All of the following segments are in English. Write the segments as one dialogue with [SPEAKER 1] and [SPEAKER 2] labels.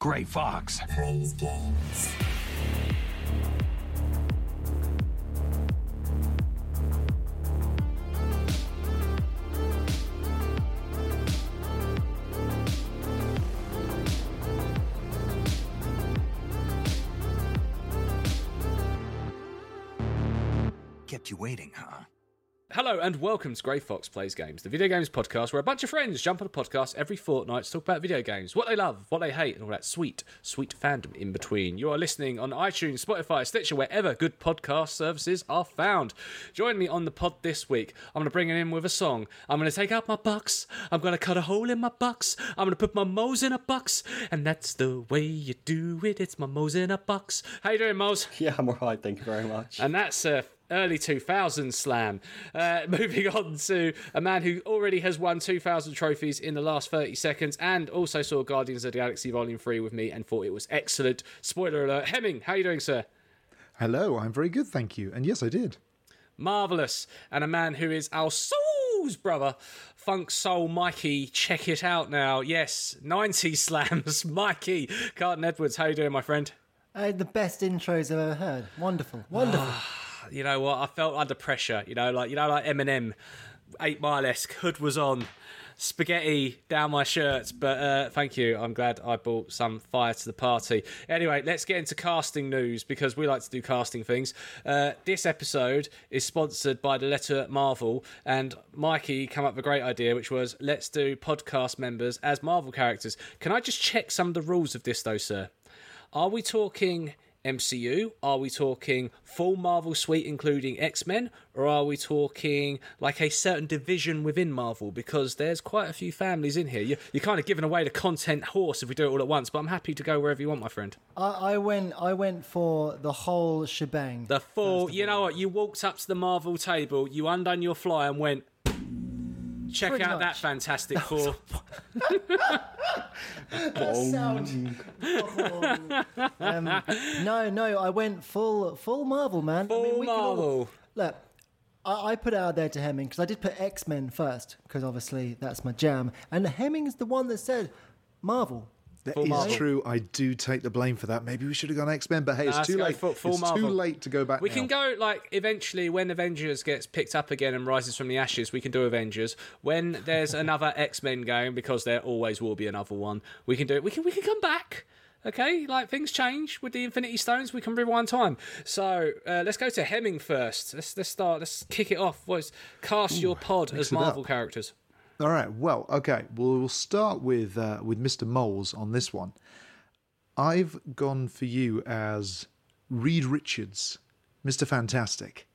[SPEAKER 1] Gray Fox.
[SPEAKER 2] Plays games.
[SPEAKER 1] Kept you waiting, huh?
[SPEAKER 3] Hello and welcome to Grey Fox Plays Games, the video games podcast where a bunch of friends jump on a podcast every fortnight to talk about video games, what they love, what they hate, and all that sweet, sweet fandom in between. You are listening on iTunes, Spotify, Stitcher, wherever good podcast services are found. Join me on the pod this week. I'm going to bring it in with a song. I'm going to take out my box. I'm going to cut a hole in my box. I'm going to put my Mo's in a box. And that's the way you do it. It's my Mo's in a box. How you doing, Mo's?
[SPEAKER 4] Yeah, I'm alright, thank you very much.
[SPEAKER 3] And that's a early 2000s slam. Uh, moving on to a man who already has won 2,000 trophies in the last 30 seconds and also saw Guardians of the Galaxy Volume 3 with me and thought it was excellent. Spoiler alert. Hemming, how are you doing, sir?
[SPEAKER 5] Hello, I'm very good, thank you. And yes, I did.
[SPEAKER 3] Marvellous. And a man who is our soul's brother, Funk Soul Mikey. Check it out now. Yes, 90 slams. Mikey. Carlton Edwards, how you doing, my friend?
[SPEAKER 6] Uh, the best intros I've ever heard. Wonderful, wonderful.
[SPEAKER 3] you know what? I felt under pressure. You know, like you know, like Eminem, Eight Mile esque. Hood was on, spaghetti down my shirt. But uh, thank you. I'm glad I brought some fire to the party. Anyway, let's get into casting news because we like to do casting things. Uh, this episode is sponsored by the letter Marvel, and Mikey came up with a great idea, which was let's do podcast members as Marvel characters. Can I just check some of the rules of this, though, sir? Are we talking MCU? Are we talking full Marvel suite, including X Men? Or are we talking like a certain division within Marvel? Because there's quite a few families in here. You, you're kind of giving away the content horse if we do it all at once, but I'm happy to go wherever you want, my friend.
[SPEAKER 6] I, I went, I went for the whole shebang.
[SPEAKER 3] The full, you know what? You walked up to the Marvel table, you undone your fly and went, check
[SPEAKER 6] Pretty
[SPEAKER 3] out that
[SPEAKER 6] much.
[SPEAKER 3] Fantastic Four.
[SPEAKER 6] That sound. um, no, no, I went full, full Marvel, man. I
[SPEAKER 3] Full
[SPEAKER 6] mean, we can all-
[SPEAKER 3] Marvel.
[SPEAKER 6] look, I, I put it out there to Hemming because I did put X Men first because obviously that's my jam, and Hemming's the one that said Marvel.
[SPEAKER 5] That
[SPEAKER 3] Full
[SPEAKER 5] is
[SPEAKER 3] Marvel.
[SPEAKER 5] true. I do take the blame for that. Maybe we should have gone X Men, but hey,
[SPEAKER 3] Nah,
[SPEAKER 5] it's too late.
[SPEAKER 3] full- full
[SPEAKER 5] it's
[SPEAKER 3] Marvel.
[SPEAKER 5] too late to go back.
[SPEAKER 3] We
[SPEAKER 5] now.
[SPEAKER 3] can go like eventually when Avengers gets picked up again and rises from the ashes. We can do Avengers when there's another X Men game because there always will be another one. We can do it. We can we can come back. Okay, like things change with the Infinity Stones. We can rewind time. So uh, let's go to Hemming first. Let's let's start. Let's kick it off. What's cast your pod as. Marvel characters?
[SPEAKER 5] All right. Well, okay. Well, we'll start with uh, with Mr. Moles on this one. I've gone for you as Reed Richards, Mr. Fantastic.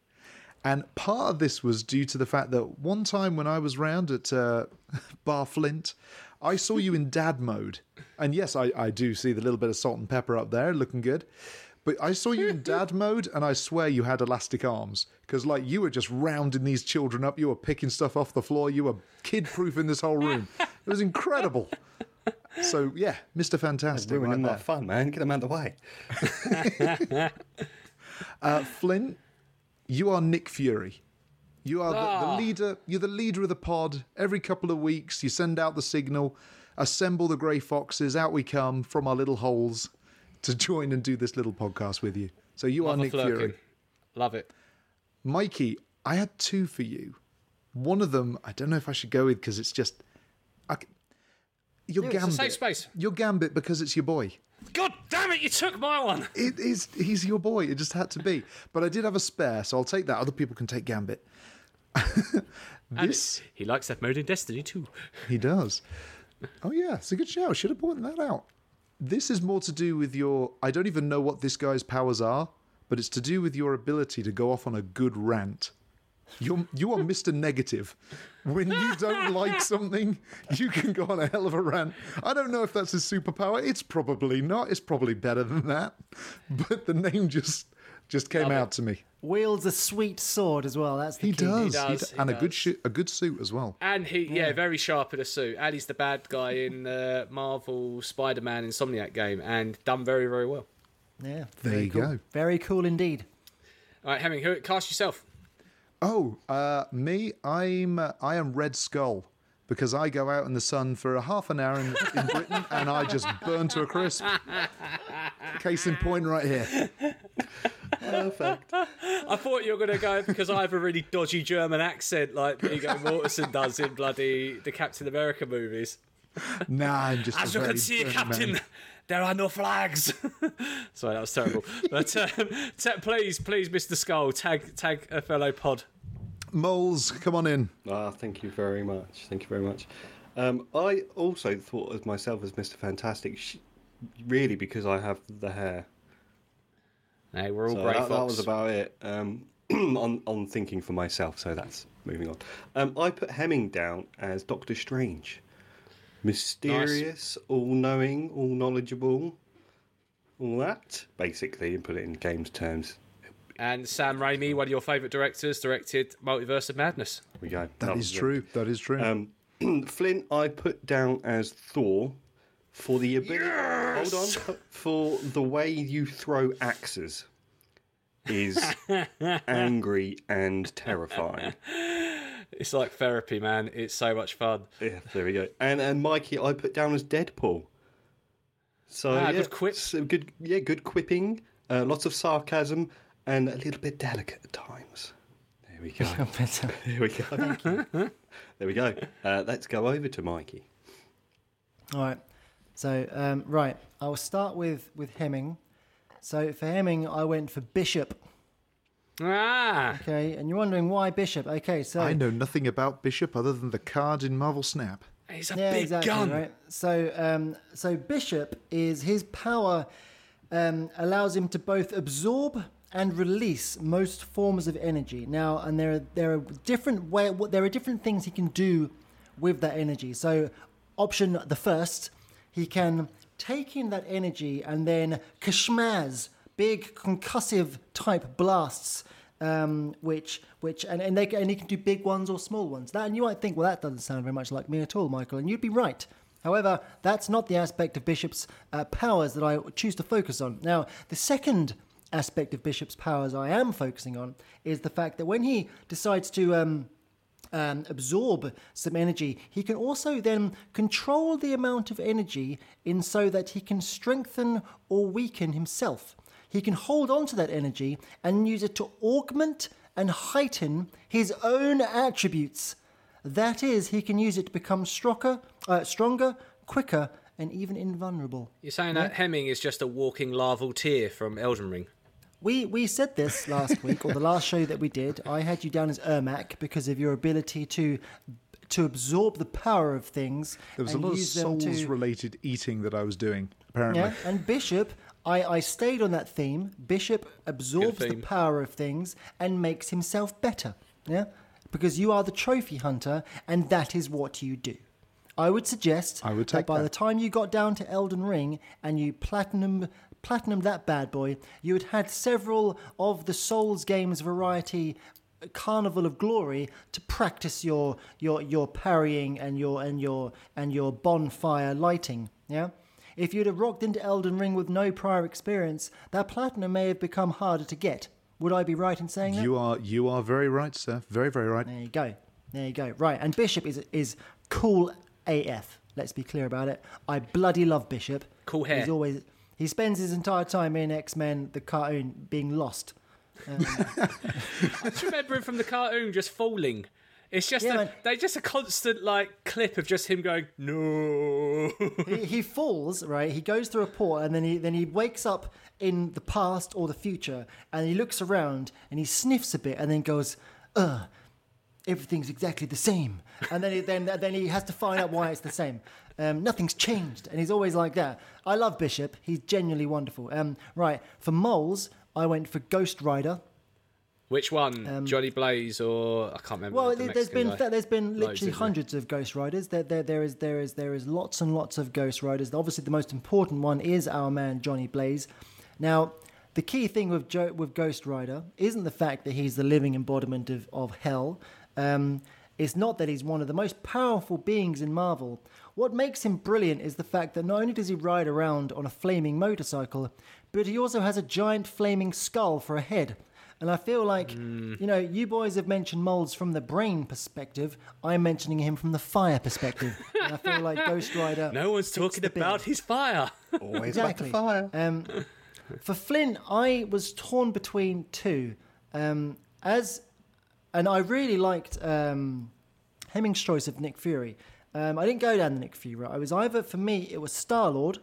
[SPEAKER 5] And part of this was due to the fact that one time when I was round at uh, Bar Flint, I saw you in dad mode. And yes, I, I do see the little bit of salt and pepper up there, looking good. But I saw you in dad mode, and I swear you had elastic arms. Because, like, you were just rounding these children up. You were picking stuff off the floor. You were kid proofing this whole room. It was incredible. So, yeah, Mr. Fantastic.
[SPEAKER 4] Ruining
[SPEAKER 5] right
[SPEAKER 4] my
[SPEAKER 5] there.
[SPEAKER 4] fun, man. Get them out of the way.
[SPEAKER 5] Uh, Flint, you are Nick Fury. You are the,
[SPEAKER 3] Ah.
[SPEAKER 5] the leader. You're the leader of the pod. Every couple of weeks, you send out the signal, assemble the grey foxes. Out we come from our little holes to join and do this little podcast with you. So you
[SPEAKER 3] Love
[SPEAKER 5] are Nick
[SPEAKER 3] flirkin.
[SPEAKER 5] Fury.
[SPEAKER 3] Love it.
[SPEAKER 5] Mikey, I had two for you. One of them, I don't know if I should go with because it's just. I, your
[SPEAKER 3] it's a
[SPEAKER 5] gambit.
[SPEAKER 3] safe space.
[SPEAKER 5] Your gambit because it's your boy.
[SPEAKER 3] God damn it! You took my one.
[SPEAKER 5] It is. He's your boy. It just had to be. But I did have a spare, so I'll take that. Other people can take Gambit.
[SPEAKER 3] And
[SPEAKER 5] this
[SPEAKER 3] he likes that mode in Destiny too.
[SPEAKER 5] he does. Oh yeah, it's a good show. Should have pointed that out. This is more to do with your. I don't even know what this guy's powers are, but it's to do with your ability to go off on a good rant. You're you are Mr. Negative. When you don't like something, you can go on a hell of a rant. I don't know if that's his superpower. It's probably not. It's probably better than that. But the name just just came
[SPEAKER 3] Love
[SPEAKER 5] out
[SPEAKER 3] it.
[SPEAKER 5] to me.
[SPEAKER 6] Wields a sweet sword as well. That's the
[SPEAKER 5] He
[SPEAKER 6] key.
[SPEAKER 5] does,
[SPEAKER 3] does,
[SPEAKER 5] d-
[SPEAKER 3] he
[SPEAKER 5] and a good
[SPEAKER 3] does.
[SPEAKER 5] a good suit as well.
[SPEAKER 3] And he, yeah, very sharp in a suit. And he's the bad guy in the Marvel Spider-Man Insomniac game, and done very, very well.
[SPEAKER 6] Yeah,
[SPEAKER 5] There you
[SPEAKER 6] cool.
[SPEAKER 5] go.
[SPEAKER 6] Very cool indeed.
[SPEAKER 3] All right, Hemming, who cast yourself?
[SPEAKER 5] Oh, uh, me, I'm uh, I am Red Skull. because I go out in the sun for a half an hour in, in Britain and I just burn to a crisp. Case in point, right here.
[SPEAKER 4] Perfect.
[SPEAKER 3] I thought you were going to go because I have a really dodgy German accent like Viggo Mortensen does in bloody the Captain America movies.
[SPEAKER 5] Nah, I'm just.
[SPEAKER 3] As
[SPEAKER 5] a
[SPEAKER 3] you can see,
[SPEAKER 5] burning
[SPEAKER 3] Captain,
[SPEAKER 5] man.
[SPEAKER 3] there are no flags. Sorry, that was terrible. But um, ta- please, please, Mr. Skull, tag tag a fellow pod.
[SPEAKER 5] Moles, come on in.
[SPEAKER 4] Ah, thank you very much. Thank you very much. Um, I also thought of myself as Mr. Fantastic, really because I have the hair.
[SPEAKER 3] Hey, we're all
[SPEAKER 4] So
[SPEAKER 3] grey
[SPEAKER 4] that, that was about it. Um, on on thinking for myself, so that's moving on. Um, I put Hemming down as Doctor Strange, mysterious, all-knowing, all-knowledgeable, all that basically, and put it in games terms.
[SPEAKER 3] and Sam Raimi, one of your favourite directors, directed Multiverse of Madness.
[SPEAKER 4] There we go.
[SPEAKER 5] That
[SPEAKER 4] was
[SPEAKER 5] is
[SPEAKER 4] it.
[SPEAKER 5] true. That is true.
[SPEAKER 4] Um, Flint, I put down as Thor for the ability. Hold on. For the way you throw axes is angry and terrifying.
[SPEAKER 3] It's like therapy, man. It's so much fun.
[SPEAKER 4] Yeah, there we go. And and Mikey, I put down as Deadpool. So
[SPEAKER 3] Ah,
[SPEAKER 4] yeah,
[SPEAKER 3] good quip.
[SPEAKER 4] so good, yeah, good quipping. Uh, lots of sarcasm and a little bit delicate at times. There we go. there we go. there we go. Uh, let's go over to Mikey.
[SPEAKER 6] All right. So, um, right, I'll start with, with Hemming. So, for Hemming, I went for Bishop.
[SPEAKER 3] Ah,
[SPEAKER 6] Okay, and you're wondering why Bishop? Okay, so.
[SPEAKER 5] I know nothing about Bishop other than the card in Marvel Snap.
[SPEAKER 3] he's a
[SPEAKER 6] Yeah,
[SPEAKER 3] big
[SPEAKER 6] exactly,
[SPEAKER 3] gun.
[SPEAKER 6] right? So, um, so Bishop is his power um, allows him to both absorb and release most forms of energy. Now, and there are there are different way there are different things he can do with that energy. So, option the first, he can take in that energy and then kashmaz, big concussive type blasts um, which which and, and they and he can do big ones or small ones. That and you might think, well, that doesn't sound very much like me at all, Michael, and you'd be right. However, that's not the aspect of Bishop's uh, powers that I choose to focus on. Now, the second aspect of Bishop's powers I am focusing on is the fact that when he decides to um, um, absorb some energy, he can also then control the amount of energy in so that he can strengthen or weaken himself. He can hold on to that energy and use it to augment and heighten his own attributes. That is, he can use it to become stronger, uh, stronger, quicker, and even invulnerable.
[SPEAKER 3] You're saying that Hemming is just a walking larval tear from Elden Ring.
[SPEAKER 6] We we said this last week, or the last show that we did. I had you down as Ermac because of your ability to to absorb the power of things.
[SPEAKER 5] There was a lot of
[SPEAKER 6] use them to-
[SPEAKER 5] souls-related eating that I was doing. Apparently,
[SPEAKER 6] Yeah, and Bishop, I, I stayed on that theme. Bishop absorbs the power of things and makes himself better. Yeah, because you are the trophy hunter, and that is what you do. I would suggest
[SPEAKER 5] I would
[SPEAKER 6] that by
[SPEAKER 5] that.
[SPEAKER 6] the time you got down to Elden Ring and you platinum platinum that bad boy, you had had several of the Souls games variety uh, carnival of glory to practice your your your parrying and your and your and your bonfire lighting. Yeah. If you'd have rocked into Elden Ring with no prior experience, that platinum may have become harder to get. Would I be right in saying that?
[SPEAKER 5] you are you are very right, sir. Very very right.
[SPEAKER 6] There you go. There you go. Right, and Bishop is is cool AF. Let's be clear about it. I bloody love Bishop.
[SPEAKER 3] Cool hair.
[SPEAKER 6] He's always he spends his entire time in X Men the cartoon being lost.
[SPEAKER 3] Um, Do you remember him from the cartoon just falling? It's just
[SPEAKER 6] Yeah,
[SPEAKER 3] a, they just a constant like clip of just him going no.
[SPEAKER 6] he, he falls right. He goes through a port, and then he then he wakes up in the past or the future, and he looks around and he sniffs a bit, and then goes, "Ugh, everything's exactly the same." And then he, then then he has to find out why it's the same. Um, nothing's changed, and he's always like that. I love Bishop. He's genuinely wonderful. Um, right for moles, I went for Ghost Rider.
[SPEAKER 3] Which one, Johnny Blaze or I can't remember.
[SPEAKER 6] Um, Well,
[SPEAKER 3] the
[SPEAKER 6] there- there's been
[SPEAKER 3] guy.
[SPEAKER 6] there's been literally
[SPEAKER 3] there?
[SPEAKER 6] hundreds of Ghost Riders. There, there there is there is there is lots and lots of Ghost Riders. Obviously, the most important one is our man Johnny Blaze. Now, the key thing with jo- with Ghost Rider isn't the fact that he's the living embodiment of of hell. Um, it's not that he's one of the most powerful beings in Marvel. What makes him brilliant is the fact that not only does he ride around on a flaming motorcycle, but he also has a giant flaming skull for a head. And I feel like,
[SPEAKER 3] Hmm.
[SPEAKER 6] you know, you boys have mentioned Moles from the brain perspective. I'm mentioning him from the fire perspective. and I feel like Ghost Rider.
[SPEAKER 3] No one's talking about his fire.
[SPEAKER 4] Always
[SPEAKER 6] Exactly.
[SPEAKER 4] back to fire.
[SPEAKER 6] Um, for Flint, I was torn between two. Um, as, and I really liked um, Hemming's choice of Nick Fury. Um, I didn't go down the Nick Fury route. I was either for me it was Star Lord,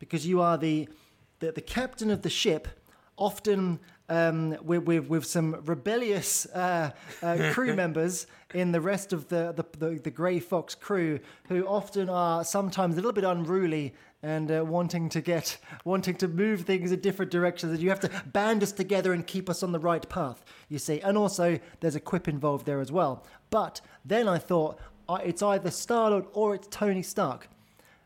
[SPEAKER 6] because you are the the, the captain of the ship, often um, with, with with some rebellious uh, uh, crew members in the rest of the the, the the Grey Fox crew, who often are sometimes a little bit unruly and uh, wanting to get wanting to move things in different directions. And you have to band us together and keep us on the right path. You see, and also there's a quip involved there as well. But then I thought uh, it's either Star Lord or it's Tony Stark.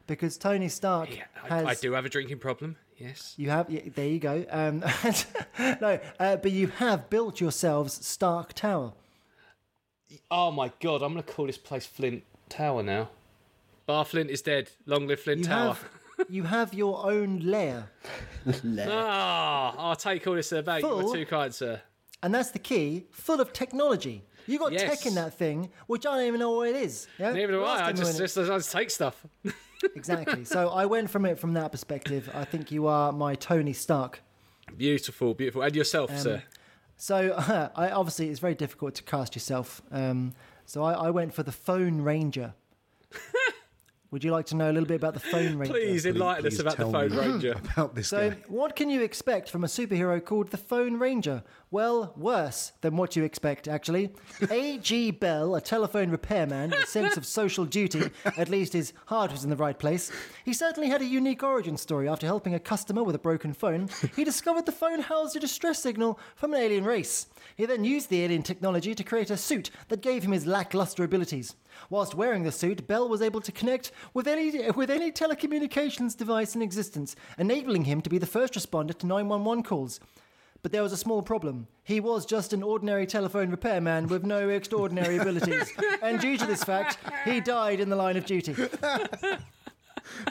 [SPEAKER 6] Because Tony Stark
[SPEAKER 3] Yeah,
[SPEAKER 6] has
[SPEAKER 3] I, I do have a drinking problem. Yes.
[SPEAKER 6] you have, yeah, there you go. Um, no, uh, but you have built yourselves Stark Tower.
[SPEAKER 3] Oh my god, I'm gonna call this place Flint Tower now. Bar Flint is dead. Long live Flint
[SPEAKER 6] You
[SPEAKER 3] Tower.
[SPEAKER 6] have, you have your own lair,
[SPEAKER 3] Ah, I'll take all this about you.
[SPEAKER 6] Full.
[SPEAKER 3] You're too kind, sir.
[SPEAKER 6] and that's the key, full of technology. You got
[SPEAKER 3] Yes.
[SPEAKER 6] tech in that thing, which I don't even know what it is. Yeah?
[SPEAKER 3] Neither do
[SPEAKER 6] Last
[SPEAKER 3] I. I
[SPEAKER 6] time we
[SPEAKER 3] just, just, I just take stuff.
[SPEAKER 6] exactly. So I went from it from that perspective. I think you are my Tony Stark.
[SPEAKER 3] Beautiful, beautiful. And yourself,
[SPEAKER 6] Um,
[SPEAKER 3] sir.
[SPEAKER 6] So I obviously it's very difficult to cast yourself. Um, so I, I went for the Phone Ranger. Would you like to know a little bit about the Phone Ranger?
[SPEAKER 3] Please enlighten us about the phone ranger.
[SPEAKER 5] about this
[SPEAKER 6] So,
[SPEAKER 5] guy.
[SPEAKER 6] what can you expect from a superhero called the Phone Ranger? Well, worse than what you expect, actually. A.G. Bell, a telephone repairman with a sense of social duty, at least his heart was in the right place. He certainly had a unique origin story. After helping a customer with a broken phone, he discovered the phone housed a distress signal from an alien race. He then used the alien technology to create a suit that gave him his lackluster abilities. Whilst wearing the suit, Bell was able to connect with any, with any telecommunications device in existence, enabling him to be the first responder to 911 calls. But there was a small problem. He was just an ordinary telephone repairman with no extraordinary abilities. And due to this fact, he died in the line of duty.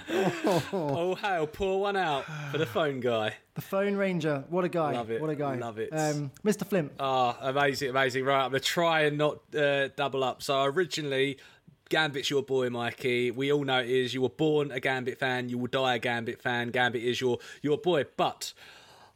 [SPEAKER 3] Oh, hail, pour one out for the phone guy.
[SPEAKER 6] The Phone Ranger. What a guy.
[SPEAKER 3] Love it,
[SPEAKER 6] What a guy.
[SPEAKER 3] love it.
[SPEAKER 6] Um, Mr. Flint.
[SPEAKER 3] Ah, amazing, amazing. Right, I'm going to try and not uh, double up. So, originally, Gambit's your boy, Mikey. We all know it is. You were born a Gambit fan, you will die a Gambit fan. Gambit is your, your boy. But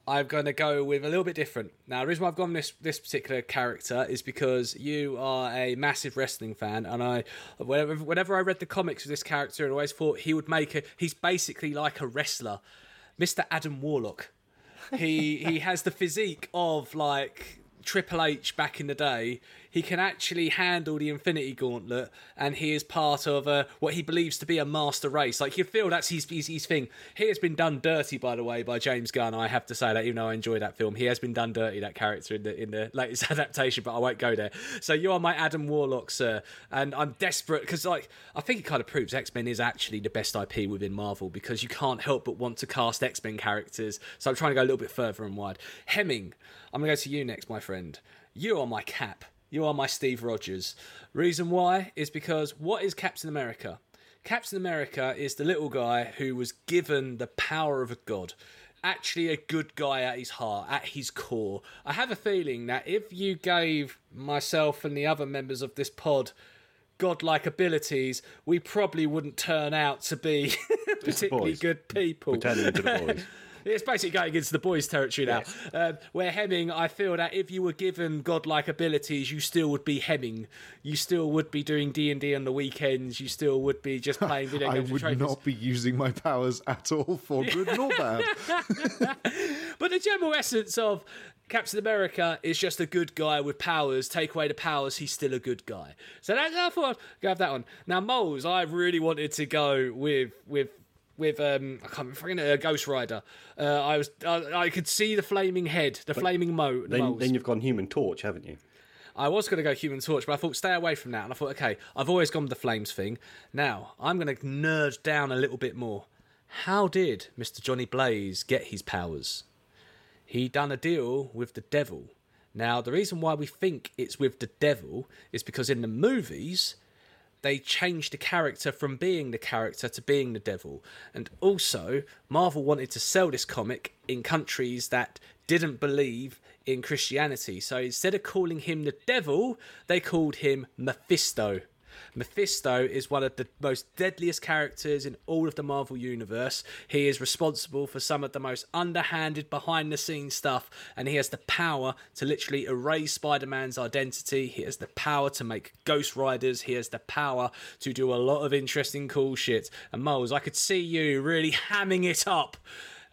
[SPEAKER 3] I'm going to go with a little bit different. Now, the reason why I've gone this this particular character is because you are a massive wrestling fan, and I, whenever, whenever I read the comics of this character, I always thought he would make a. He's basically like a wrestler, Mr. Adam Warlock. He he has the physique of like Triple H back in the day. He can actually handle the Infinity Gauntlet, and he is part of what he believes to be a master race. Like you feel that's his, his his thing. He has been done dirty, by the way, by James Gunn. I have to say that, even though I enjoy that film, he has been done dirty. That character in the in the latest adaptation, but I won't go there. So you are my Adam Warlock, sir, and I'm desperate because like I think it kind of proves X Men is actually the best IP within Marvel because you can't help but want to cast X Men characters. So I'm trying to go a little bit further and wide. Hemming, I'm gonna go to you next, my friend. You are my Cap. You are my Steve Rogers. Reason why is because what is Captain America? Captain America is the little guy who was given the power of a god. Actually, a good guy at his heart, at his core. I have a feeling that if you gave myself and the other members of this pod godlike abilities, we probably wouldn't turn out to be particularly good people.
[SPEAKER 4] We're turning into the boys.
[SPEAKER 3] It's basically going into the boys' territory now. Um, where Hemming, I feel that if you were given godlike abilities, you still would be Hemming. You still would be doing D and D on the weekends. You still would be just playing video games. with
[SPEAKER 5] would
[SPEAKER 3] trophies.
[SPEAKER 5] not be using my powers at all for good nor bad.
[SPEAKER 3] But the general essence of Captain America is just a good guy with powers. Take away the powers, he's still a good guy. So that's I thought I'd go have that one. Now Moles, I really wanted to go with with with um I can't remember uh, Ghost Rider. Uh, I was I, I could see the flaming head, the flaming mo.
[SPEAKER 4] Then,
[SPEAKER 3] moles.
[SPEAKER 4] then you've gone Human Torch, haven't you?
[SPEAKER 3] I was going to go Human Torch, but I thought stay away from that. And I thought, okay, I've always gone with the flames thing. Now I'm going to nerd down a little bit more. How did Mr. Johnny Blaze get his powers? He done a deal with the devil. Now the reason why we think it's with the devil is because in the movies, they changed the character from being the character to being the devil. And also, Marvel wanted to sell this comic in countries that didn't believe in Christianity. So instead of calling him the devil, they called him Mephisto. Mephisto is one of the most deadliest characters in all of the Marvel Universe. He is responsible for some of the most underhanded, behind the scenes stuff, and he has the power to literally erase Spider Man's identity. He has the power to make Ghost Riders. He has the power to do a lot of interesting, cool shit. And Moles, I could see you really hamming it up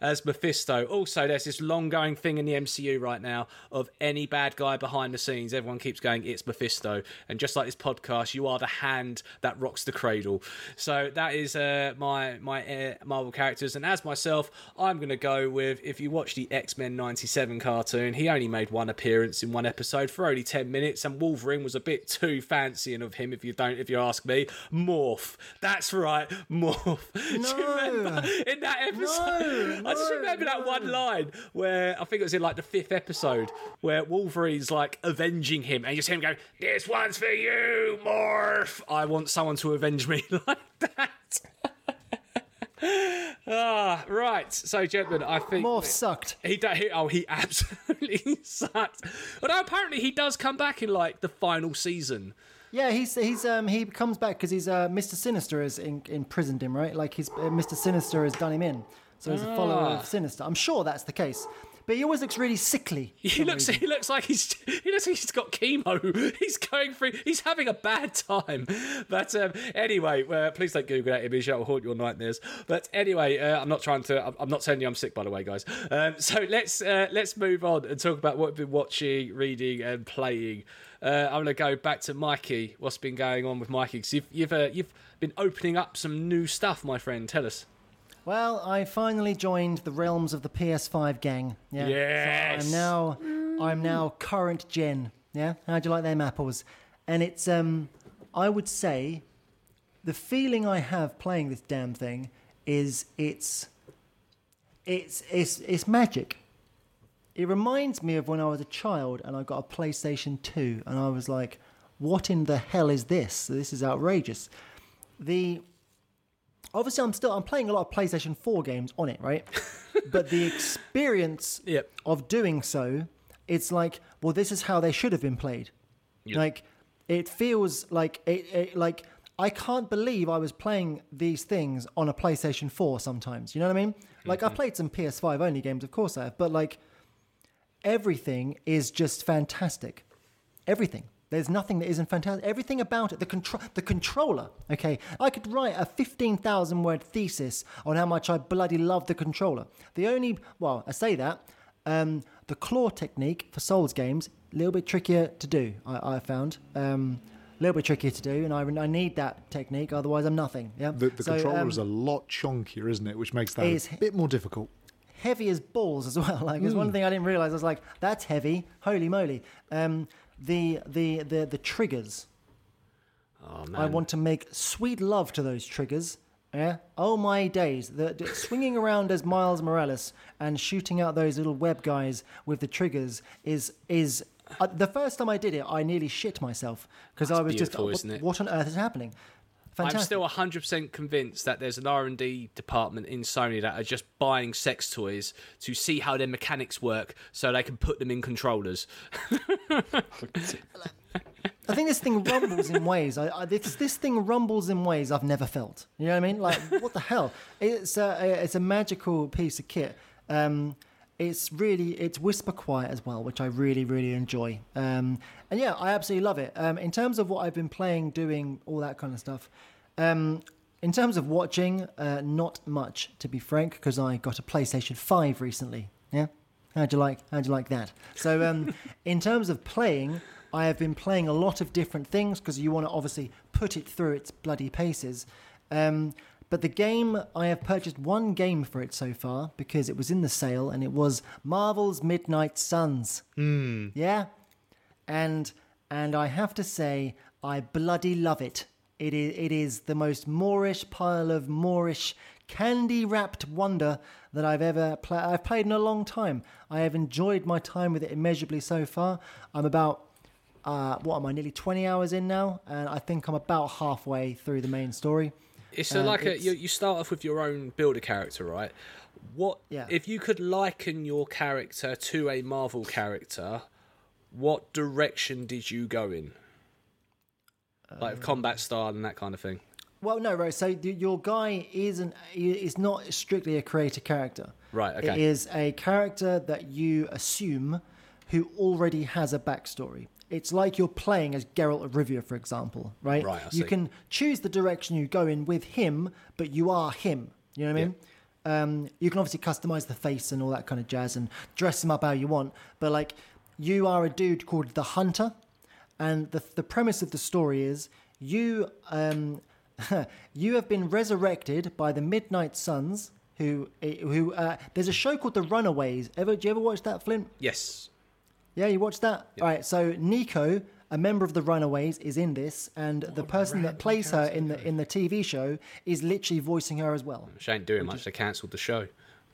[SPEAKER 3] as Mephisto. Also, there's this long going thing in the MCU right now of any bad guy behind the scenes. Everyone keeps going, it's Mephisto. And just like this podcast, you are the hand that rocks the cradle. So that is uh, my my uh, Marvel characters. And as myself, I'm going to go with if you watch the X Men 97 cartoon, he only made one appearance in one episode for only 10 minutes. And Wolverine was a bit too fancying of him, if you don't, if you ask me. Morph. That's right, Morph. Do you remember in that episode? I just remember that one line where I think it was in like the fifth episode where Wolverine's like avenging him, and you see him go, "This one's for you, Morph." I want someone to avenge me like that. ah, right. So, gentlemen, I think
[SPEAKER 6] Morph sucked.
[SPEAKER 3] he, do- he oh he absolutely sucked. Although apparently he does come back in like the final season.
[SPEAKER 6] Yeah, he's he's um he comes back because he's uh Mr. Sinister has in, imprisoned him, right? Like he's uh, Mr. Sinister has done him in, so he's a follower
[SPEAKER 3] Ah.
[SPEAKER 6] of Sinister. I'm sure that's the case, but he always looks really sickly.
[SPEAKER 3] He looks.
[SPEAKER 6] reason.
[SPEAKER 3] He looks like he's. He looks like he's got chemo. He's going through. He's having a bad time. But um, anyway, uh, please don't Google that image. That will haunt your nightmares. But anyway, uh, I'm not trying to. I'm- I'm not telling you I'm sick, by the way, guys. Um, so let's uh, let's move on and talk about what we've been watching, reading, and playing. Uh, I'm going to go back to Mikey. What's been going on with Mikey? Because you've you've uh, you've been opening up some new stuff, my friend. Tell us.
[SPEAKER 6] Well, I finally joined the realms of the PS5 gang. Yeah.
[SPEAKER 3] Yes.
[SPEAKER 6] So I'm now I'm now current gen. Yeah. How'd you like them apples? And it's um I would say the feeling I have playing this damn thing is it's it's it's it's magic. It reminds me of when I was a child and I got a PlayStation 2 and I was like, what in the hell is this? This is outrageous. The obviously I'm still I'm playing a lot of PlayStation 4 games on it, right? but the experience
[SPEAKER 3] Yep.
[SPEAKER 6] of doing so, it's like, well, this is how they should have been played. Like it feels like it, it like I can't believe I was playing these things on a PlayStation 4 sometimes. You know what I mean? Like I've mm-hmm. played some PS5 only games, of course I have, but like everything is just fantastic. Everything. There's nothing that isn't fantastic. Everything about it, the control, the controller. Okay, I could write a fifteen thousand word thesis on how much I bloody love the controller. The only, well, I say that, um, the claw technique for Souls games a little bit trickier to do. I, I found um, a little bit trickier to do, and I, I need that technique. Otherwise, I'm nothing. Yeah.
[SPEAKER 5] The, the
[SPEAKER 6] So,
[SPEAKER 5] controller
[SPEAKER 6] um,
[SPEAKER 5] is a lot chunkier, isn't it? Which makes that a bit more difficult.
[SPEAKER 6] heavy as balls as well. Like, it's
[SPEAKER 3] Hmm.
[SPEAKER 6] one thing I didn't realize. I was like, that's heavy. Holy moly. Um, the, the, the, the triggers.
[SPEAKER 3] Oh man.
[SPEAKER 6] I want to make sweet love to those triggers. Yeah. Oh my days. The, the swinging around as Miles Morales and shooting out those little web guys with the triggers is is. Uh, the first time I did it, I nearly shit myself because I was just,
[SPEAKER 3] beautiful,
[SPEAKER 6] what,
[SPEAKER 3] isn't it?
[SPEAKER 6] what on earth is happening? Fantastic.
[SPEAKER 3] I'm still 100% convinced that there's an R&D department in Sony that are just buying sex toys to see how their mechanics work so they can put them in controllers.
[SPEAKER 6] I think this thing rumbles in ways. I, I, this, this thing rumbles in ways I've never felt. You know what I mean? Like, what the hell? It's a, it's a magical piece of kit. Um, it's really it's whisper quiet as well, which I really really enjoy. Um, and yeah, I absolutely love it. Um, in terms of what I've been playing, doing all that kind of stuff. Um, in terms of watching, uh, not much to be frank, because I got a PlayStation Five recently. Yeah, how'd you like? How'd you like that? So, um, in terms of playing, I have been playing a lot of different things because you want to obviously put it through its bloody paces. But the game, I have purchased one game for it so far because it was in the sale and it was Marvel's Midnight Suns. Mm. Yeah, and and I have to say, I bloody love it. It is it is the most Moorish pile of Moorish candy wrapped wonder that I've ever played. I've played in a long time. I have enjoyed my time with it immeasurably so far. I'm about uh, what am I? Nearly twenty hours in now, and I think I'm about halfway through the main story.
[SPEAKER 3] It's a, like a, you, you start off with your own builder character, right? What
[SPEAKER 6] Yeah.
[SPEAKER 3] if you could liken your character to a Marvel character? What direction did you go in? Like
[SPEAKER 6] Um,
[SPEAKER 3] combat style and that kind of thing.
[SPEAKER 6] Well, no, right. So the, your guy isn't is not strictly a creator character.
[SPEAKER 3] Right, okay.
[SPEAKER 6] It is a character that you assume who already has a backstory. It's like you're playing as Geralt of Rivia, for example, right?
[SPEAKER 3] Right, I see.
[SPEAKER 6] You can choose the direction you go in with him, but you are him. You know what I mean? Um, you can obviously customize the face and all that kind of jazz and dress him up how you want. But like, you are a dude called the Hunter, and the the premise of the story is you um, you have been resurrected by the Midnight Suns. Who who? Uh, there's a show called The Runaways. Ever? Do you ever watch that, Flint?
[SPEAKER 3] Yes.
[SPEAKER 6] Yeah, you watched that? All right, so Nico, a member of the Runaways, is in this, and the person that plays her in the in the TV show is literally voicing her as well.
[SPEAKER 3] She ain't doing much. They cancelled the show.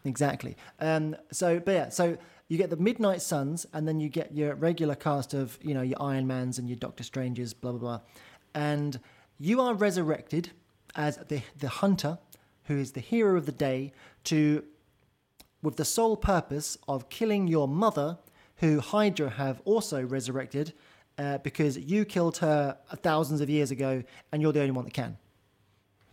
[SPEAKER 6] Exactly. Um, so, but yeah, so you get the Midnight Suns, and then you get your regular cast of, you know, your Iron Mans and your Doctor Strangers, blah blah blah, and you are resurrected as the the hunter, who is the hero of the day, to with the sole purpose of killing your mother, who Hydra have also resurrected, uh, because you killed her thousands of years ago, and you're the only one that can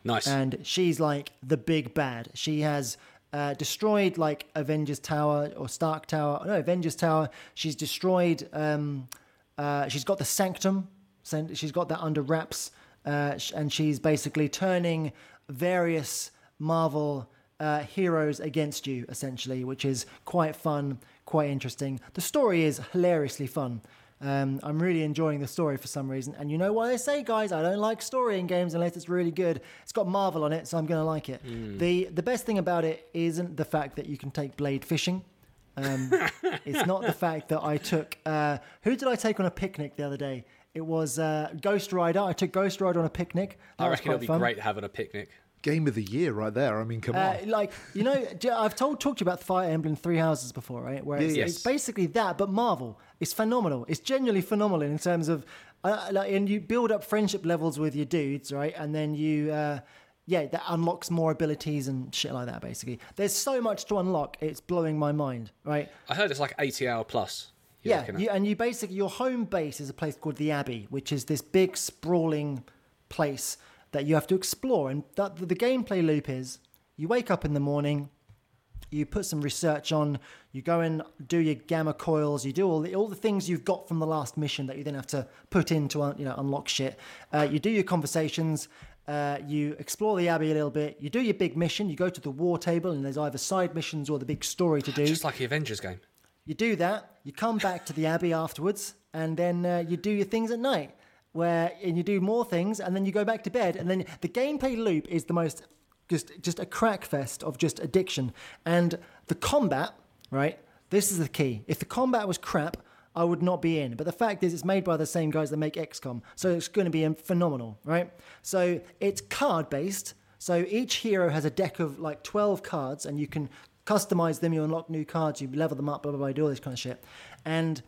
[SPEAKER 3] Nice.
[SPEAKER 6] and she's like the big bad. She has uh, destroyed like Avengers Tower or Stark Tower. No, Avengers Tower. She's destroyed. Um, uh, she's got the Sanctum. She's got that under wraps, uh, and she's basically turning various Marvel uh, heroes against you, essentially, which is quite fun, quite interesting. The story is hilariously fun. Um, I'm really enjoying the story for some reason. And you know what I say, guys? I don't like story in games unless it's really good. It's got Marvel on it, so I'm going to like it. The the best thing about it isn't the fact that you can take blade fishing. Um, it's not the fact that I took. Uh, who did I take on a picnic the other day? It was uh, Ghost Rider. I took Ghost Rider on a picnic. That
[SPEAKER 3] I reckon it'll be
[SPEAKER 6] fun.
[SPEAKER 3] great having a picnic.
[SPEAKER 5] Game of the year, right there. I mean, come
[SPEAKER 6] Uh,
[SPEAKER 5] on.
[SPEAKER 6] like you know, I've told talked to you about the Fire Emblem Three Houses before, right? Where it's,
[SPEAKER 3] Yes.
[SPEAKER 6] it's basically that, but Marvel. It's phenomenal. It's genuinely phenomenal in terms of, uh, like, and you build up friendship levels with your dudes, right? And then you, uh, yeah, that unlocks more abilities and shit like that. Basically, there's so much to unlock. It's blowing my mind, right?
[SPEAKER 3] I heard it's like 80 hour plus.
[SPEAKER 6] Yeah, you, and you basically your home base is a place called the Abbey, which is this big sprawling place that you have to explore. And that, the gameplay loop is: you wake up in the morning, you put some research on, you go and do your gamma coils, you do all the all the things you've got from the last mission that you then have to put in to un- you know unlock shit. Uh, you do your conversations. Uh, you explore the abbey a little bit. You do your big mission. You go to the war table, and there's either side missions or the big story to do.
[SPEAKER 3] Just like the Avengers game.
[SPEAKER 6] You do that. You come back to the abbey afterwards, and then uh, you do your things at night, where and you do more things, and then you go back to bed, and then the gameplay loop is the most just just a crack fest of just addiction, and the combat. Right, this is the key. If the combat was crap, I would not be in. But the fact is, it's made by the same guys that make XCOM, so it's going to be um, phenomenal, right? So it's card based. So each hero has a deck of like 12 cards, and you can customize them. You unlock new cards, you level them up, blah, blah, blah, do all this kind of shit. And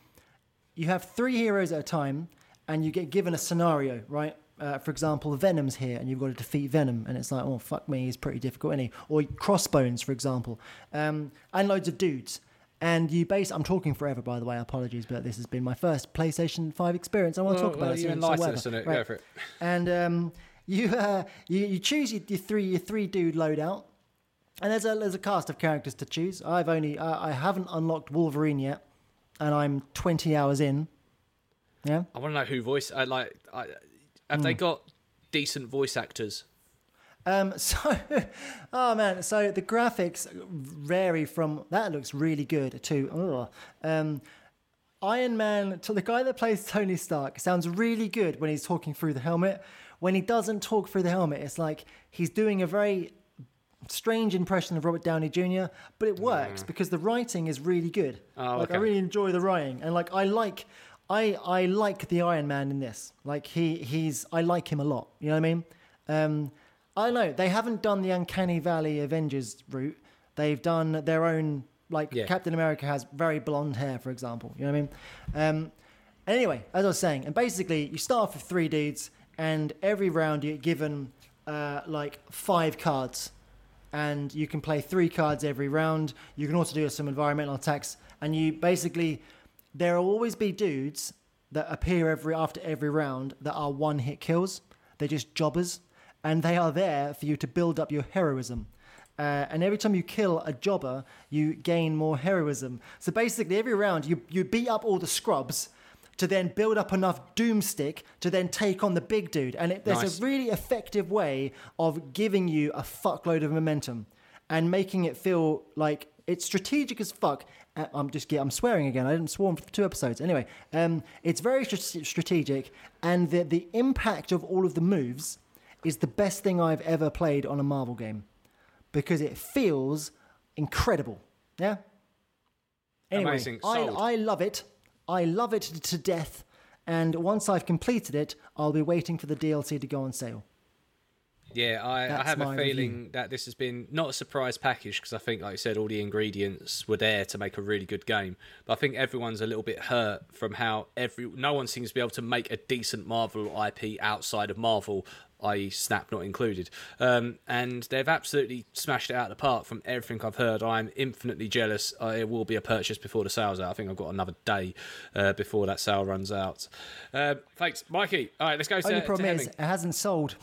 [SPEAKER 6] you have three heroes at a time, and you get given a scenario, right? Uh, for example, Venom's here, and you've got to defeat Venom, and it's like, oh fuck me, he's pretty difficult, isn't he? Or Crossbones, for example, um, and loads of dudes. And you base. I'm talking forever, by the way. Apologies, but this has been my first PlayStation Five experience. I want to
[SPEAKER 3] Well,
[SPEAKER 6] talk about
[SPEAKER 3] well,
[SPEAKER 6] it.
[SPEAKER 3] you
[SPEAKER 6] so- so
[SPEAKER 3] enlighten
[SPEAKER 6] whatever.
[SPEAKER 3] us on it.
[SPEAKER 6] Right.
[SPEAKER 3] Go for it.
[SPEAKER 6] And um, you, uh, you you choose your, your three your three dude loadout, and there's a there's a cast of characters to choose. I've only I, I haven't unlocked Wolverine yet, and I'm 20 hours in. Yeah.
[SPEAKER 3] I want to know who voice. I like. I, have
[SPEAKER 6] Hmm.
[SPEAKER 3] they got decent voice actors?
[SPEAKER 6] Um, so, oh man, so the graphics vary from that looks really good to ugh. um, Iron Man to the guy that plays Tony Stark sounds really good when he's talking through the helmet. When he doesn't talk through the helmet, it's like he's doing a very strange impression of Robert Downey Jr., but it works because the writing is really good.
[SPEAKER 3] Oh,
[SPEAKER 6] like I really enjoy the writing, and like I like, I I like the Iron Man in this. Like he he's I like him a lot. You know what I mean? Um, I don't know they haven't done the Uncanny Valley Avengers route. They've done their own. Like
[SPEAKER 3] Yeah.
[SPEAKER 6] Captain America has very blonde hair, for example. You know what I mean? Um, Anyway, as I was saying, and basically you start off with three dudes, and every round you're given uh, like five cards, and you can play three cards every round. You can also do some environmental attacks, and you basically there will always be dudes that appear every after every round that are one hit kills. They're just jobbers, and they are there for you to build up your heroism. Uh, and every time you kill a jobber, you gain more heroism. So basically, every round you you beat up all the scrubs to then build up enough doomstick to then take on the big dude. And it, there's
[SPEAKER 3] Nice.
[SPEAKER 6] a really effective way of giving you a fuckload of momentum and making it feel like it's strategic as fuck. Uh, I'm just I'm swearing again. I didn't swarm for two episodes. Anyway, um, it's very strategic, and the the impact of all of the moves is the best thing I've ever played on a Marvel game because it feels incredible. Yeah. Anyway,
[SPEAKER 3] Amazing.
[SPEAKER 6] I, I love it. I love it to death. And once I've completed it, I'll be waiting for the DLC to go on sale.
[SPEAKER 3] Yeah, I, I have a feeling
[SPEAKER 6] review.
[SPEAKER 3] that this has been not a surprise package because I think, like you said, all the ingredients were there to make a really good game. But I think everyone's a little bit hurt from how every no one seems to be able to make a decent Marvel IP outside of Marvel, i.e., Snap not included. Um, and they've absolutely smashed it out of the park from everything I've heard. I'm infinitely jealous. Uh, it will be a purchase before the sale's out. I think I've got another day uh, before that sale runs out. Uh, thanks, Mikey. All right, let's go to,
[SPEAKER 6] Only
[SPEAKER 3] to
[SPEAKER 6] problem is, it hasn't sold.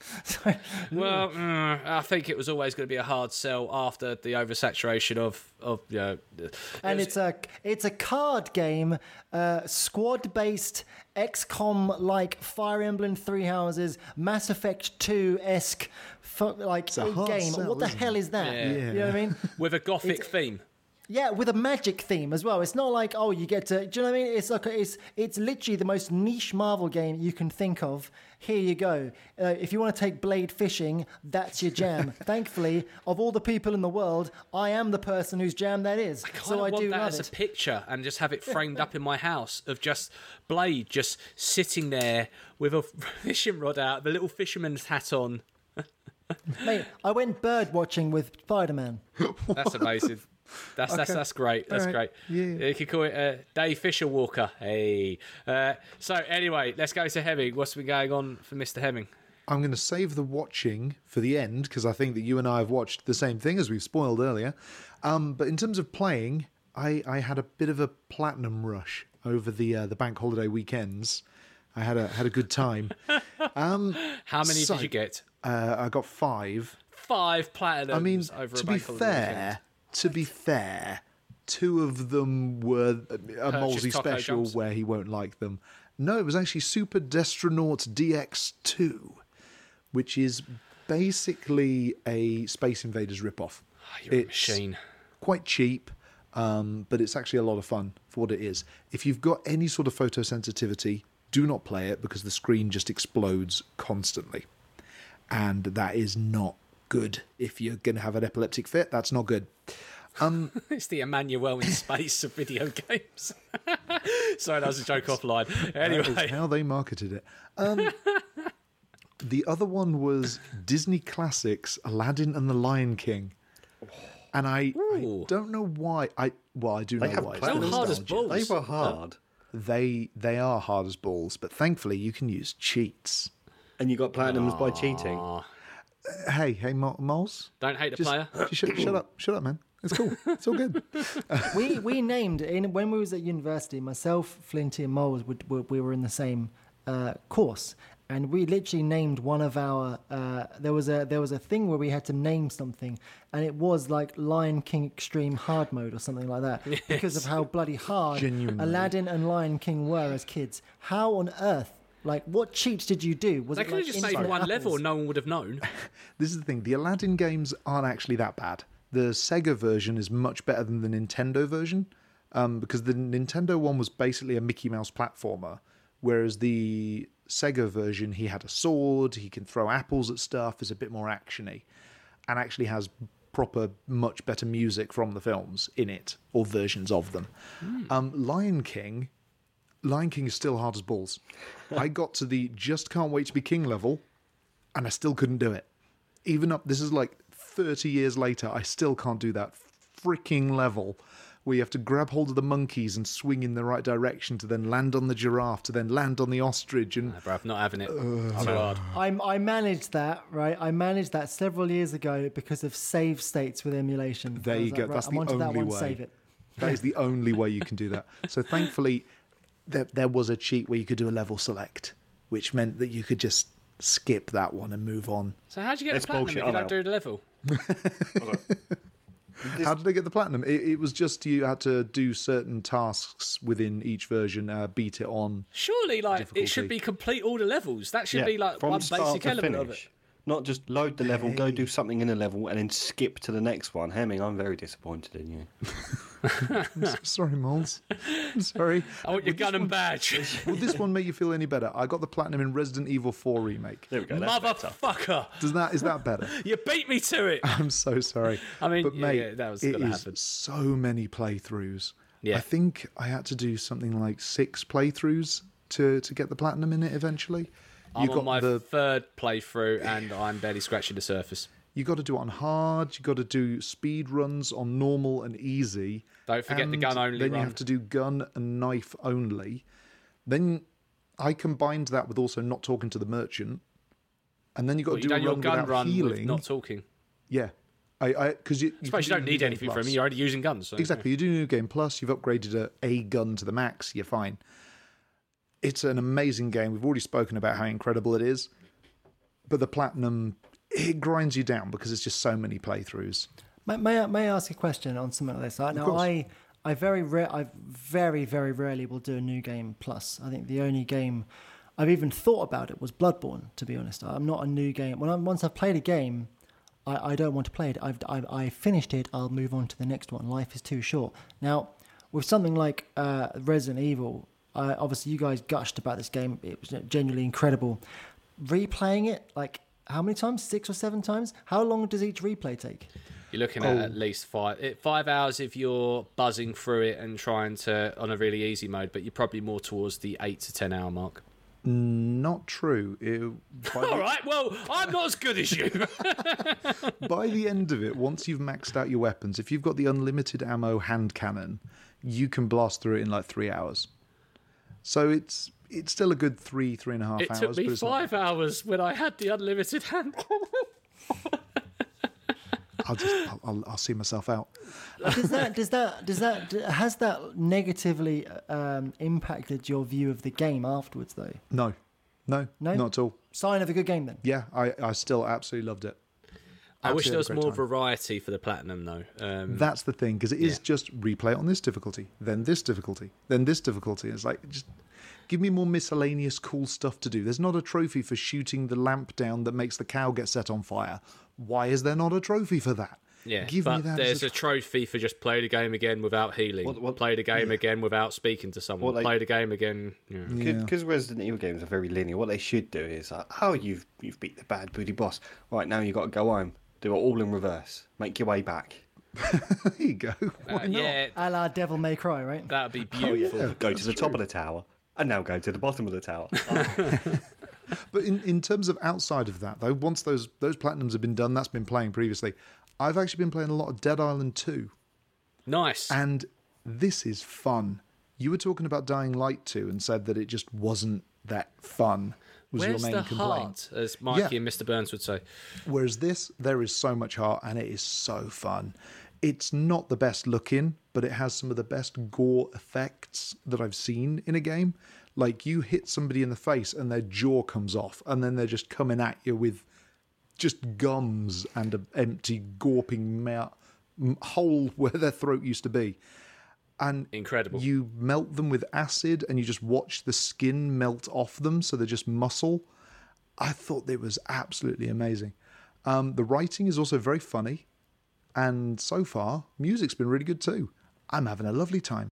[SPEAKER 6] So-
[SPEAKER 3] Well, mm, I think it was always going to be a hard sell after the oversaturation of of you know.
[SPEAKER 6] and it's a it's a card game, uh, squad based XCOM like Fire Emblem Three Houses, Mass Effect Two esque, like game.
[SPEAKER 5] sell,
[SPEAKER 6] what the hell is that?
[SPEAKER 3] Yeah.
[SPEAKER 6] You know what I mean?
[SPEAKER 3] with a gothic theme.
[SPEAKER 6] Yeah, with a magic theme as well. It's not like oh, you get to. Do you know what I mean? It's like it's it's literally the most niche Marvel game you can think of. Here you go. Uh, if you want to take blade fishing, that's your jam. Thankfully, of all the people in the world, I am the person whose jam that is.
[SPEAKER 3] Kind
[SPEAKER 6] so I
[SPEAKER 3] want
[SPEAKER 6] do
[SPEAKER 3] that
[SPEAKER 6] love
[SPEAKER 3] as
[SPEAKER 6] it.
[SPEAKER 3] a picture and just have it framed up in my house of just Blade just sitting there with a fishing rod out, the little fisherman's hat on.
[SPEAKER 6] Mate, I went bird watching with Spider Man.
[SPEAKER 3] That's amazing. That's that's
[SPEAKER 5] Okay.
[SPEAKER 3] that's great. That's
[SPEAKER 5] All right.
[SPEAKER 3] great.
[SPEAKER 5] Yeah.
[SPEAKER 3] You could call it uh, Dave Fisher Walker. Hey. Uh, so anyway, let's go to Hemming. What's been going on for Mr. Hemming?
[SPEAKER 5] I'm going to save the watching for the end because I think that you and I have watched the same thing as we've spoiled earlier. Um, but in terms of playing, I, I had a bit of a platinum rush over the uh, the bank holiday weekends. I had a had a good time.
[SPEAKER 3] How many
[SPEAKER 5] So-
[SPEAKER 3] did you get?
[SPEAKER 5] Uh, I got five.
[SPEAKER 3] Five platinums
[SPEAKER 5] I mean,
[SPEAKER 3] over
[SPEAKER 5] to
[SPEAKER 3] a
[SPEAKER 5] be
[SPEAKER 3] bank holiday weekend.
[SPEAKER 5] fair, to be fair, two of them were a
[SPEAKER 3] taco
[SPEAKER 5] special
[SPEAKER 3] jumps?
[SPEAKER 5] where he won't like them. No, it was actually Super Destronauts DX2, which is basically a Space Invaders ripoff.
[SPEAKER 3] Ah, You're a
[SPEAKER 5] It's
[SPEAKER 3] machine.
[SPEAKER 5] Quite cheap, um, but it's actually a lot of fun for what it is. If you've got any sort of photosensitivity, do not play it because the screen just explodes constantly and that is not good. If you're going to have an epileptic fit, that's not good.
[SPEAKER 3] It's the Emmanuel in space of video games. Sorry, that was a joke offline.
[SPEAKER 5] That is
[SPEAKER 3] Anyway,
[SPEAKER 5] how they marketed it. Um, the other one was Disney Classics, Aladdin and the Lion King. And I, I don't know why. I well, I do
[SPEAKER 4] They
[SPEAKER 5] know
[SPEAKER 4] have
[SPEAKER 5] why.
[SPEAKER 3] They're hard as balls.
[SPEAKER 4] They were hard.
[SPEAKER 5] They they are hard as balls, but thankfully you can use cheats.
[SPEAKER 4] And you got platinums by cheating.
[SPEAKER 5] Hey, hey, moles,
[SPEAKER 3] don't hate the
[SPEAKER 5] just,
[SPEAKER 3] player.
[SPEAKER 5] just shut, shut up, shut up, man. It's cool. It's all good.
[SPEAKER 6] we we named in when we was at university. Myself, Flinty, and Moles would, we, we were in the same uh, course, and we literally named one of our. Uh, there was a there was a thing where we had to name something, and it was like Lion King Extreme Hard Mode or something like that because of how bloody hard
[SPEAKER 5] Genuinely.
[SPEAKER 6] Aladdin and Lion King were as kids. How on earth? Like, what cheats did you do? Was
[SPEAKER 3] They could
[SPEAKER 6] like
[SPEAKER 3] have just made
[SPEAKER 6] instant
[SPEAKER 3] one level
[SPEAKER 6] apples?
[SPEAKER 3] and no one would have known.
[SPEAKER 5] This is the thing. The Aladdin games aren't actually that bad. The Sega version is much better than the Nintendo version, um, because the Nintendo one was basically a Mickey Mouse platformer, whereas the Sega version he had a sword, he can throw apples at stuff, is a bit more actiony, and actually has proper, much better music from the films in it or versions of them. Um, Lion King. Lion King is still hard as balls. I got to the just can't wait to be king level, and I still couldn't do it. Even up, this is like 30 years later, I still can't do that freaking level where you have to grab hold of the monkeys and swing in the right direction to then land on the giraffe to then land on the ostrich and
[SPEAKER 3] Nah, bruv, not having it. Too hard.
[SPEAKER 6] I, I managed that, right? I managed that several years ago because of save states with emulation.
[SPEAKER 5] There you go.
[SPEAKER 6] like, right,
[SPEAKER 5] That's
[SPEAKER 6] I'm
[SPEAKER 5] the
[SPEAKER 6] onto that
[SPEAKER 5] only
[SPEAKER 6] one,
[SPEAKER 5] way.
[SPEAKER 6] Save it.
[SPEAKER 5] That is the only way you can do that. So thankfully, there, there was a cheat where you could do a level select, which meant that you could just skip that one and move on.
[SPEAKER 3] So how did you get
[SPEAKER 4] That's
[SPEAKER 3] the platinum
[SPEAKER 4] bullshit,
[SPEAKER 3] if you
[SPEAKER 4] I'm
[SPEAKER 3] don't
[SPEAKER 4] out.
[SPEAKER 3] do the level?
[SPEAKER 5] How did I get the platinum? It, it was just you had to do certain tasks within each version, uh, beat it on.
[SPEAKER 3] Surely, like it should be complete all the levels. That should be like one basic
[SPEAKER 4] to
[SPEAKER 3] element of it.
[SPEAKER 4] Not just load the level, go do something in a level, and then skip to the next one. Hemming, I'm very disappointed in you.
[SPEAKER 5] Sorry, Moles. I'm sorry.
[SPEAKER 3] I want your gun and badge,
[SPEAKER 5] Will this one make you feel any better? I got the platinum in Resident Evil 4 remake.
[SPEAKER 4] There we go. That's better.
[SPEAKER 3] motherfucker!
[SPEAKER 5] Does that is that better?
[SPEAKER 3] You beat me to it.
[SPEAKER 5] I'm so sorry.
[SPEAKER 3] I mean,
[SPEAKER 5] but
[SPEAKER 3] yeah,
[SPEAKER 5] mate,
[SPEAKER 3] yeah, that was
[SPEAKER 5] it
[SPEAKER 3] gonna
[SPEAKER 5] is
[SPEAKER 3] happen.
[SPEAKER 5] so many playthroughs.
[SPEAKER 3] Yeah.
[SPEAKER 5] I think I had to do something like six playthroughs to to get the platinum in it eventually.
[SPEAKER 3] I'm
[SPEAKER 5] You
[SPEAKER 3] on
[SPEAKER 5] got
[SPEAKER 3] my
[SPEAKER 5] the
[SPEAKER 3] third playthrough and I'm barely scratching the surface.
[SPEAKER 5] You got to do it on hard. You got to do speed runs on normal and easy.
[SPEAKER 3] Don't forget the gun only
[SPEAKER 5] Then
[SPEAKER 3] run.
[SPEAKER 5] you have to do gun and knife only. Then I combined that with also not talking to the merchant, and then you got
[SPEAKER 3] Well,
[SPEAKER 5] to do a run
[SPEAKER 3] gun
[SPEAKER 5] without
[SPEAKER 3] run
[SPEAKER 5] healing.
[SPEAKER 3] not talking.
[SPEAKER 5] Yeah, I I because you,
[SPEAKER 3] suppose you don't
[SPEAKER 5] do
[SPEAKER 3] need anything from
[SPEAKER 5] Plus.
[SPEAKER 3] me. You're already using guns. So.
[SPEAKER 5] Exactly. You do New Game Plus, you've upgraded a, a gun to the max, you're fine. It's an amazing game. We've already spoken about how incredible it is. But the platinum, it grinds you down because it's just so many playthroughs.
[SPEAKER 6] May, may, I, may I ask a question on something like this? I, now. I, I very I very, very rarely will do a new game plus. I think the only game I've even thought about it was Bloodborne. To be honest, I'm not a new game. When I, once I've played a game, I, I don't want to play it. I've, I've I finished it. I'll move on to the next one. Life is too short. Now, with something like uh, Resident Evil, uh, obviously you guys gushed about this game. It was genuinely incredible. Replaying it, like how many times? Six or seven times? How long does each replay take?
[SPEAKER 3] You're looking
[SPEAKER 5] Oh.
[SPEAKER 3] at at least five it, five hours if you're buzzing through it and trying to on a really easy mode, but you're probably more towards the eight to ten hour mark.
[SPEAKER 5] Not true. It-
[SPEAKER 3] All
[SPEAKER 5] the,
[SPEAKER 3] right, well, I'm not as good as you.
[SPEAKER 5] by the end of it, once you've maxed out your weapons, if you've got the unlimited ammo hand cannon, you can blast through it in like three hours. So it's it's still a good three, three and a half
[SPEAKER 3] it
[SPEAKER 5] hours.
[SPEAKER 3] took me
[SPEAKER 5] but it's not-
[SPEAKER 3] five hours when I had the unlimited hand.
[SPEAKER 5] I'll just I'll, I'll, I'll see myself out.
[SPEAKER 6] does that does that does that has that negatively um, impacted your view of the game afterwards though
[SPEAKER 5] No, no,
[SPEAKER 6] No?
[SPEAKER 5] not at all.
[SPEAKER 6] sign of a good game then
[SPEAKER 5] Yeah, I, I still absolutely loved it.
[SPEAKER 3] I wish there was
[SPEAKER 5] had a great
[SPEAKER 3] more
[SPEAKER 5] time.
[SPEAKER 3] variety for the platinum though. Um,
[SPEAKER 5] That's the thing because it is
[SPEAKER 3] Yeah.
[SPEAKER 5] just replay on this difficulty, then this difficulty, then this difficulty. It's like just give me more miscellaneous cool stuff to do. There's not a trophy for shooting the lamp down that makes the cow get set on fire. Why is there not a trophy for that?
[SPEAKER 3] yeah,
[SPEAKER 5] give
[SPEAKER 3] but
[SPEAKER 5] me that.
[SPEAKER 3] there's
[SPEAKER 5] as
[SPEAKER 3] a trophy for just play the game again without healing.
[SPEAKER 4] What- what-
[SPEAKER 3] play the game again without speaking to someone.
[SPEAKER 4] What they-
[SPEAKER 3] play the game again. Yeah.
[SPEAKER 4] Because Resident Evil games are very linear. What they should do is, like, oh, you've you've beat the bad booty boss. Right now, you've got to go home. Do it all in reverse. Make your way back.
[SPEAKER 5] there you go.
[SPEAKER 3] Uh, yeah,
[SPEAKER 6] a la Devil May Cry right
[SPEAKER 3] that'd be
[SPEAKER 4] Oh
[SPEAKER 3] beautiful.
[SPEAKER 4] yeah. Go to the top of the tower, and now go to the bottom of the tower.
[SPEAKER 5] But in, in terms of outside of that, though, once those those platinums have been done, that's been playing previously. I've actually been playing a lot of Dead Island 2.
[SPEAKER 3] Nice.
[SPEAKER 5] And this is fun. You were talking about Dying Light 2 and said that it just wasn't that fun. Was
[SPEAKER 3] Where's
[SPEAKER 5] your main
[SPEAKER 3] the
[SPEAKER 5] complaint?
[SPEAKER 3] heart, as Mikey
[SPEAKER 5] Yeah.
[SPEAKER 3] and Mr. Burns would say?
[SPEAKER 5] Whereas this, there is so much heart and it is so fun. It's not the best looking, but it has some of the best gore effects that I've seen in a game. Like you hit somebody in the face and their jaw comes off, and then they're just coming at you with just gums and an empty, gawping mouth, hole where their throat used to be. And
[SPEAKER 3] Incredible.
[SPEAKER 5] you melt them with acid and you just watch the skin melt off them so they're just muscle. I thought it was absolutely amazing. Um, the writing is also very funny. And so far, music's been really good too. I'm having a lovely time.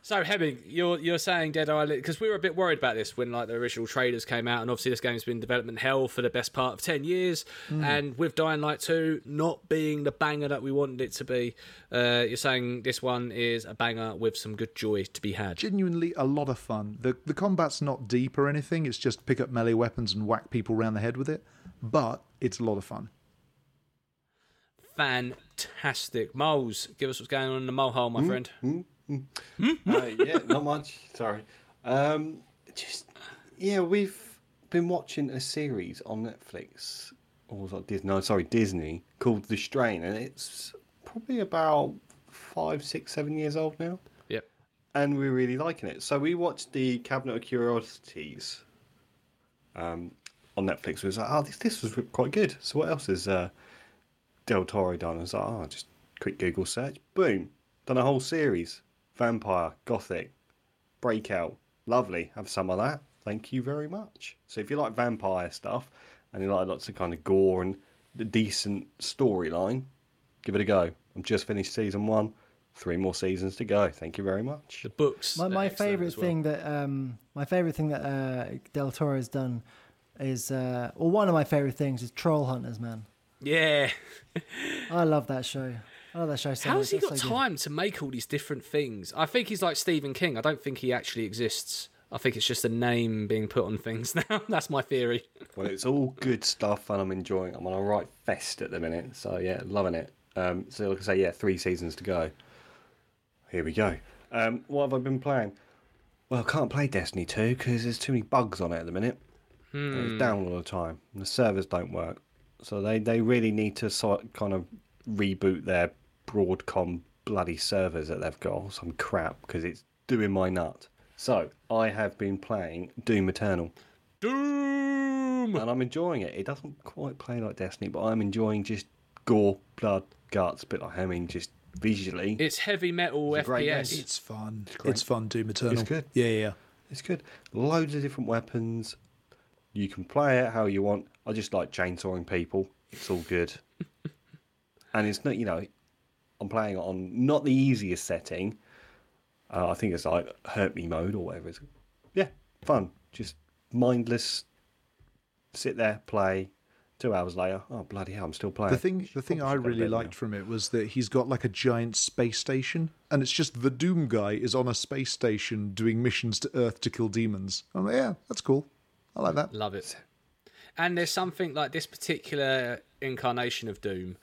[SPEAKER 3] So Hemming, you're you're saying Dead Island because we were a bit worried about this when like the original trailers came out, and obviously this game's been in development hell for the best part of ten years, and with Dying Light two not being the banger that we wanted it to be, uh, you're saying this one is a banger with some good joy to be had.
[SPEAKER 5] Genuinely a lot of fun. The, the combat's not deep or anything, it's just pick up melee weapons and whack people around the head with it. But it's a lot of fun.
[SPEAKER 3] Fantastic. Moles, give us what's going on in the mole hole, my friend.
[SPEAKER 4] uh, yeah, not much. Sorry. Um, just yeah, we've been watching a series on Netflix, or was it Disney? No, sorry, Disney, called The Strain, and it's probably about five, six, seven years old now,
[SPEAKER 3] Yep.
[SPEAKER 4] and we're really liking it. So we watched the Cabinet of Curiosities um, on Netflix. We was like, oh, this this was quite good. So what else is uh, Del Toro done? I was like, oh, just quick Google search, boom, done a whole series. Vampire, Gothic, Breakout, lovely. Have some of that. Thank you very much. So if you like vampire stuff and you like lots of kind of gore and the decent storyline, give it a go. I'm just finished season one. Three more seasons to go. Thank you very much.
[SPEAKER 3] The books.
[SPEAKER 6] My, my favorite
[SPEAKER 3] well.
[SPEAKER 6] thing that um, my favorite thing that uh, Del Toro has done is, uh, or one of my favorite things is Trollhunters. Man,
[SPEAKER 3] Yeah.
[SPEAKER 6] I love that show. I love that show so
[SPEAKER 3] How's
[SPEAKER 6] much.
[SPEAKER 3] he got
[SPEAKER 6] so good.
[SPEAKER 3] time to make all these different things? I think he's like Stephen King. I don't think he actually exists. I think it's just a name being put on things now. That's my theory.
[SPEAKER 4] Well, it's all good stuff and I'm enjoying it. I'm on a right fest at the minute. So, yeah, loving it. Um, so, like I say, yeah, three seasons to go. Here we go. Um, what have I been playing? Well, I can't play Destiny 2 because there's too many bugs on it at the minute. It's down all the time. And the servers don't work. So, they, they really need to sort kind of reboot their Broadcom bloody servers that they've got or some crap because it's doing my nut. So, I have been playing Doom Eternal
[SPEAKER 3] Doom.
[SPEAKER 4] and I'm enjoying it. It doesn't quite play like Destiny, but I'm enjoying just gore, blood, guts, bit like I mean, just visually.
[SPEAKER 3] It's heavy metal
[SPEAKER 4] It's a great
[SPEAKER 3] FPS.
[SPEAKER 5] It's fun.
[SPEAKER 4] great.
[SPEAKER 5] It's fun, Doom Eternal.
[SPEAKER 4] It's good.
[SPEAKER 5] Yeah, yeah.
[SPEAKER 4] It's good. Loads of different weapons. You can play it how you want. I just like chainsawing people. It's all good. and it's not, you know, I'm playing on not the easiest setting. Uh, I think it's like hurt me mode or whatever. It's, yeah, fun. Just mindless. Sit there, play. Two hours later, oh bloody hell, I'm still playing.
[SPEAKER 5] The thing, the thing I
[SPEAKER 4] Probably should go to
[SPEAKER 5] really
[SPEAKER 4] bed now.
[SPEAKER 5] liked from it was that he's got like a giant space station, and it's just the Doom guy is on a space station doing missions to Earth to kill demons. I'm like, yeah, that's cool. I like that.
[SPEAKER 3] Love it. And there's something like this particular incarnation of Doom,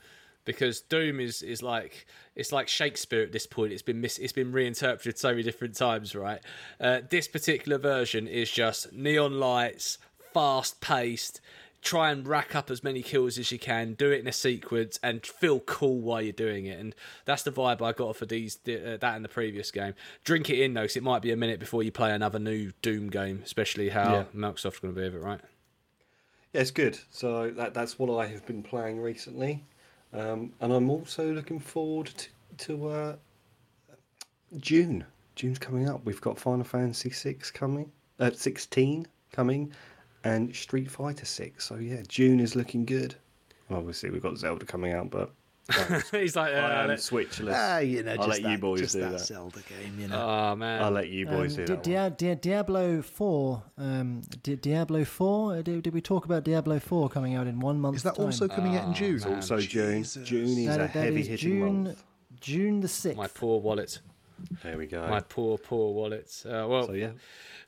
[SPEAKER 3] because Doom is is like it's like Shakespeare at this point. It's been mis- it's been reinterpreted so many different times, right? Uh, this particular version is just neon lights, fast paced. Try and rack up as many kills as you can. Do it in a sequence and feel cool while you're doing it. And that's the vibe I got for these uh, that in the previous game. Drink it in though, because it might be a minute before you play another new Doom game, especially how
[SPEAKER 4] Yeah.
[SPEAKER 3] Microsoft's going to be with it, right?
[SPEAKER 4] It's good. So that that's what I have been playing recently, um, and I'm also looking forward to, to uh, June. June's coming up. We've got Final Fantasy six coming, uh, sixteen coming, and Street Fighter six. So yeah, June is looking good. Obviously, we've got Zelda coming out, but
[SPEAKER 3] He's like,
[SPEAKER 4] I
[SPEAKER 3] uh,
[SPEAKER 4] am
[SPEAKER 3] let-
[SPEAKER 4] Switchless.
[SPEAKER 5] Ah, you know,
[SPEAKER 4] I'll
[SPEAKER 5] just
[SPEAKER 4] let
[SPEAKER 5] that,
[SPEAKER 4] you boys
[SPEAKER 5] just
[SPEAKER 4] do
[SPEAKER 5] that,
[SPEAKER 4] that.
[SPEAKER 5] Zelda game, you know.
[SPEAKER 3] oh man,
[SPEAKER 4] I'll let you boys
[SPEAKER 6] Um,
[SPEAKER 4] do
[SPEAKER 6] Di-
[SPEAKER 4] that. one.
[SPEAKER 6] Dia- Dia- Diablo 4. Um, Di- Diablo 4? Uh, Did, did we talk about Diablo 4 coming out in one month?
[SPEAKER 5] is that also coming out in June?
[SPEAKER 4] It's also June.
[SPEAKER 5] Jesus.
[SPEAKER 4] June is
[SPEAKER 6] That-
[SPEAKER 4] a
[SPEAKER 6] that
[SPEAKER 4] heavy
[SPEAKER 6] is
[SPEAKER 4] hitting
[SPEAKER 6] June,
[SPEAKER 4] month.
[SPEAKER 6] June the 6th.
[SPEAKER 3] my poor wallet,
[SPEAKER 4] There we go.
[SPEAKER 3] my poor poor wallet. Uh, well,
[SPEAKER 4] so yeah,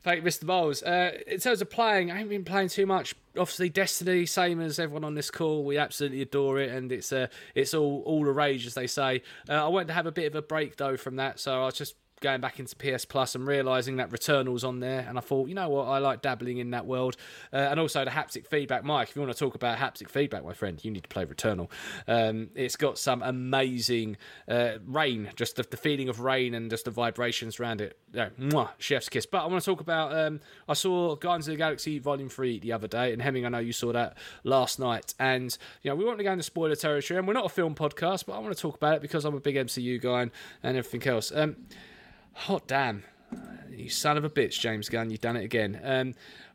[SPEAKER 3] thank you, Mr. Moles. Uh, in terms of playing, I haven't been playing too much. Obviously, Destiny, same as everyone on this call, we absolutely adore it, and it's uh, it's all all the rage, as they say. Uh, I wanted to have a bit of a break though from that, so I was just going back into PS Plus and realizing that Returnal's on there, and I thought, you know what, I like dabbling in that world, uh, and also the haptic feedback. Mike, if you want to talk about haptic feedback, my friend, you need to play Returnal. Um, it's got some amazing uh, rain, just the, the feeling of rain and just the vibrations around it. Yeah, mwah, chef's kiss. But I want to talk about. Um, I saw Guardians of the Galaxy Volume Three the other day, and Hemming, I know you saw that last night. And you know, we want to go into spoiler territory, and we're not a film podcast, but I want to talk about it because I'm a big MCU guy and, and everything else. Um, hot damn, you son of a bitch, James Gunn, you've done it again. Um,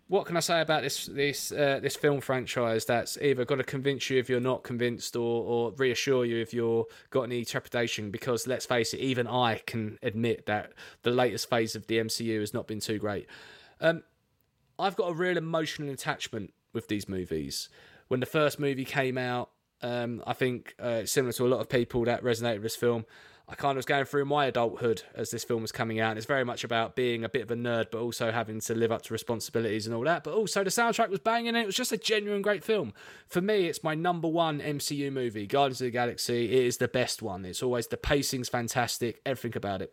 [SPEAKER 3] what can I say about this this uh, this film franchise that's either got to convince you if you're not convinced, or or reassure you if you're got any trepidation? Because let's face it, even I can admit that the latest phase of the MCU has not been too great. Um, I've got a real emotional attachment with these movies. When the first movie came out, Um, I think uh, similar to a lot of people that resonated with this film. I kind of was going through my adulthood as this film was coming out. And it's very much about being a bit of a nerd, but also having to live up to responsibilities and all that. But also the soundtrack was banging, and it was just a genuine great film. For me, it's my number one MCU movie, Guardians of the Galaxy. It is the best one. It's always the pacing's fantastic, everything about it.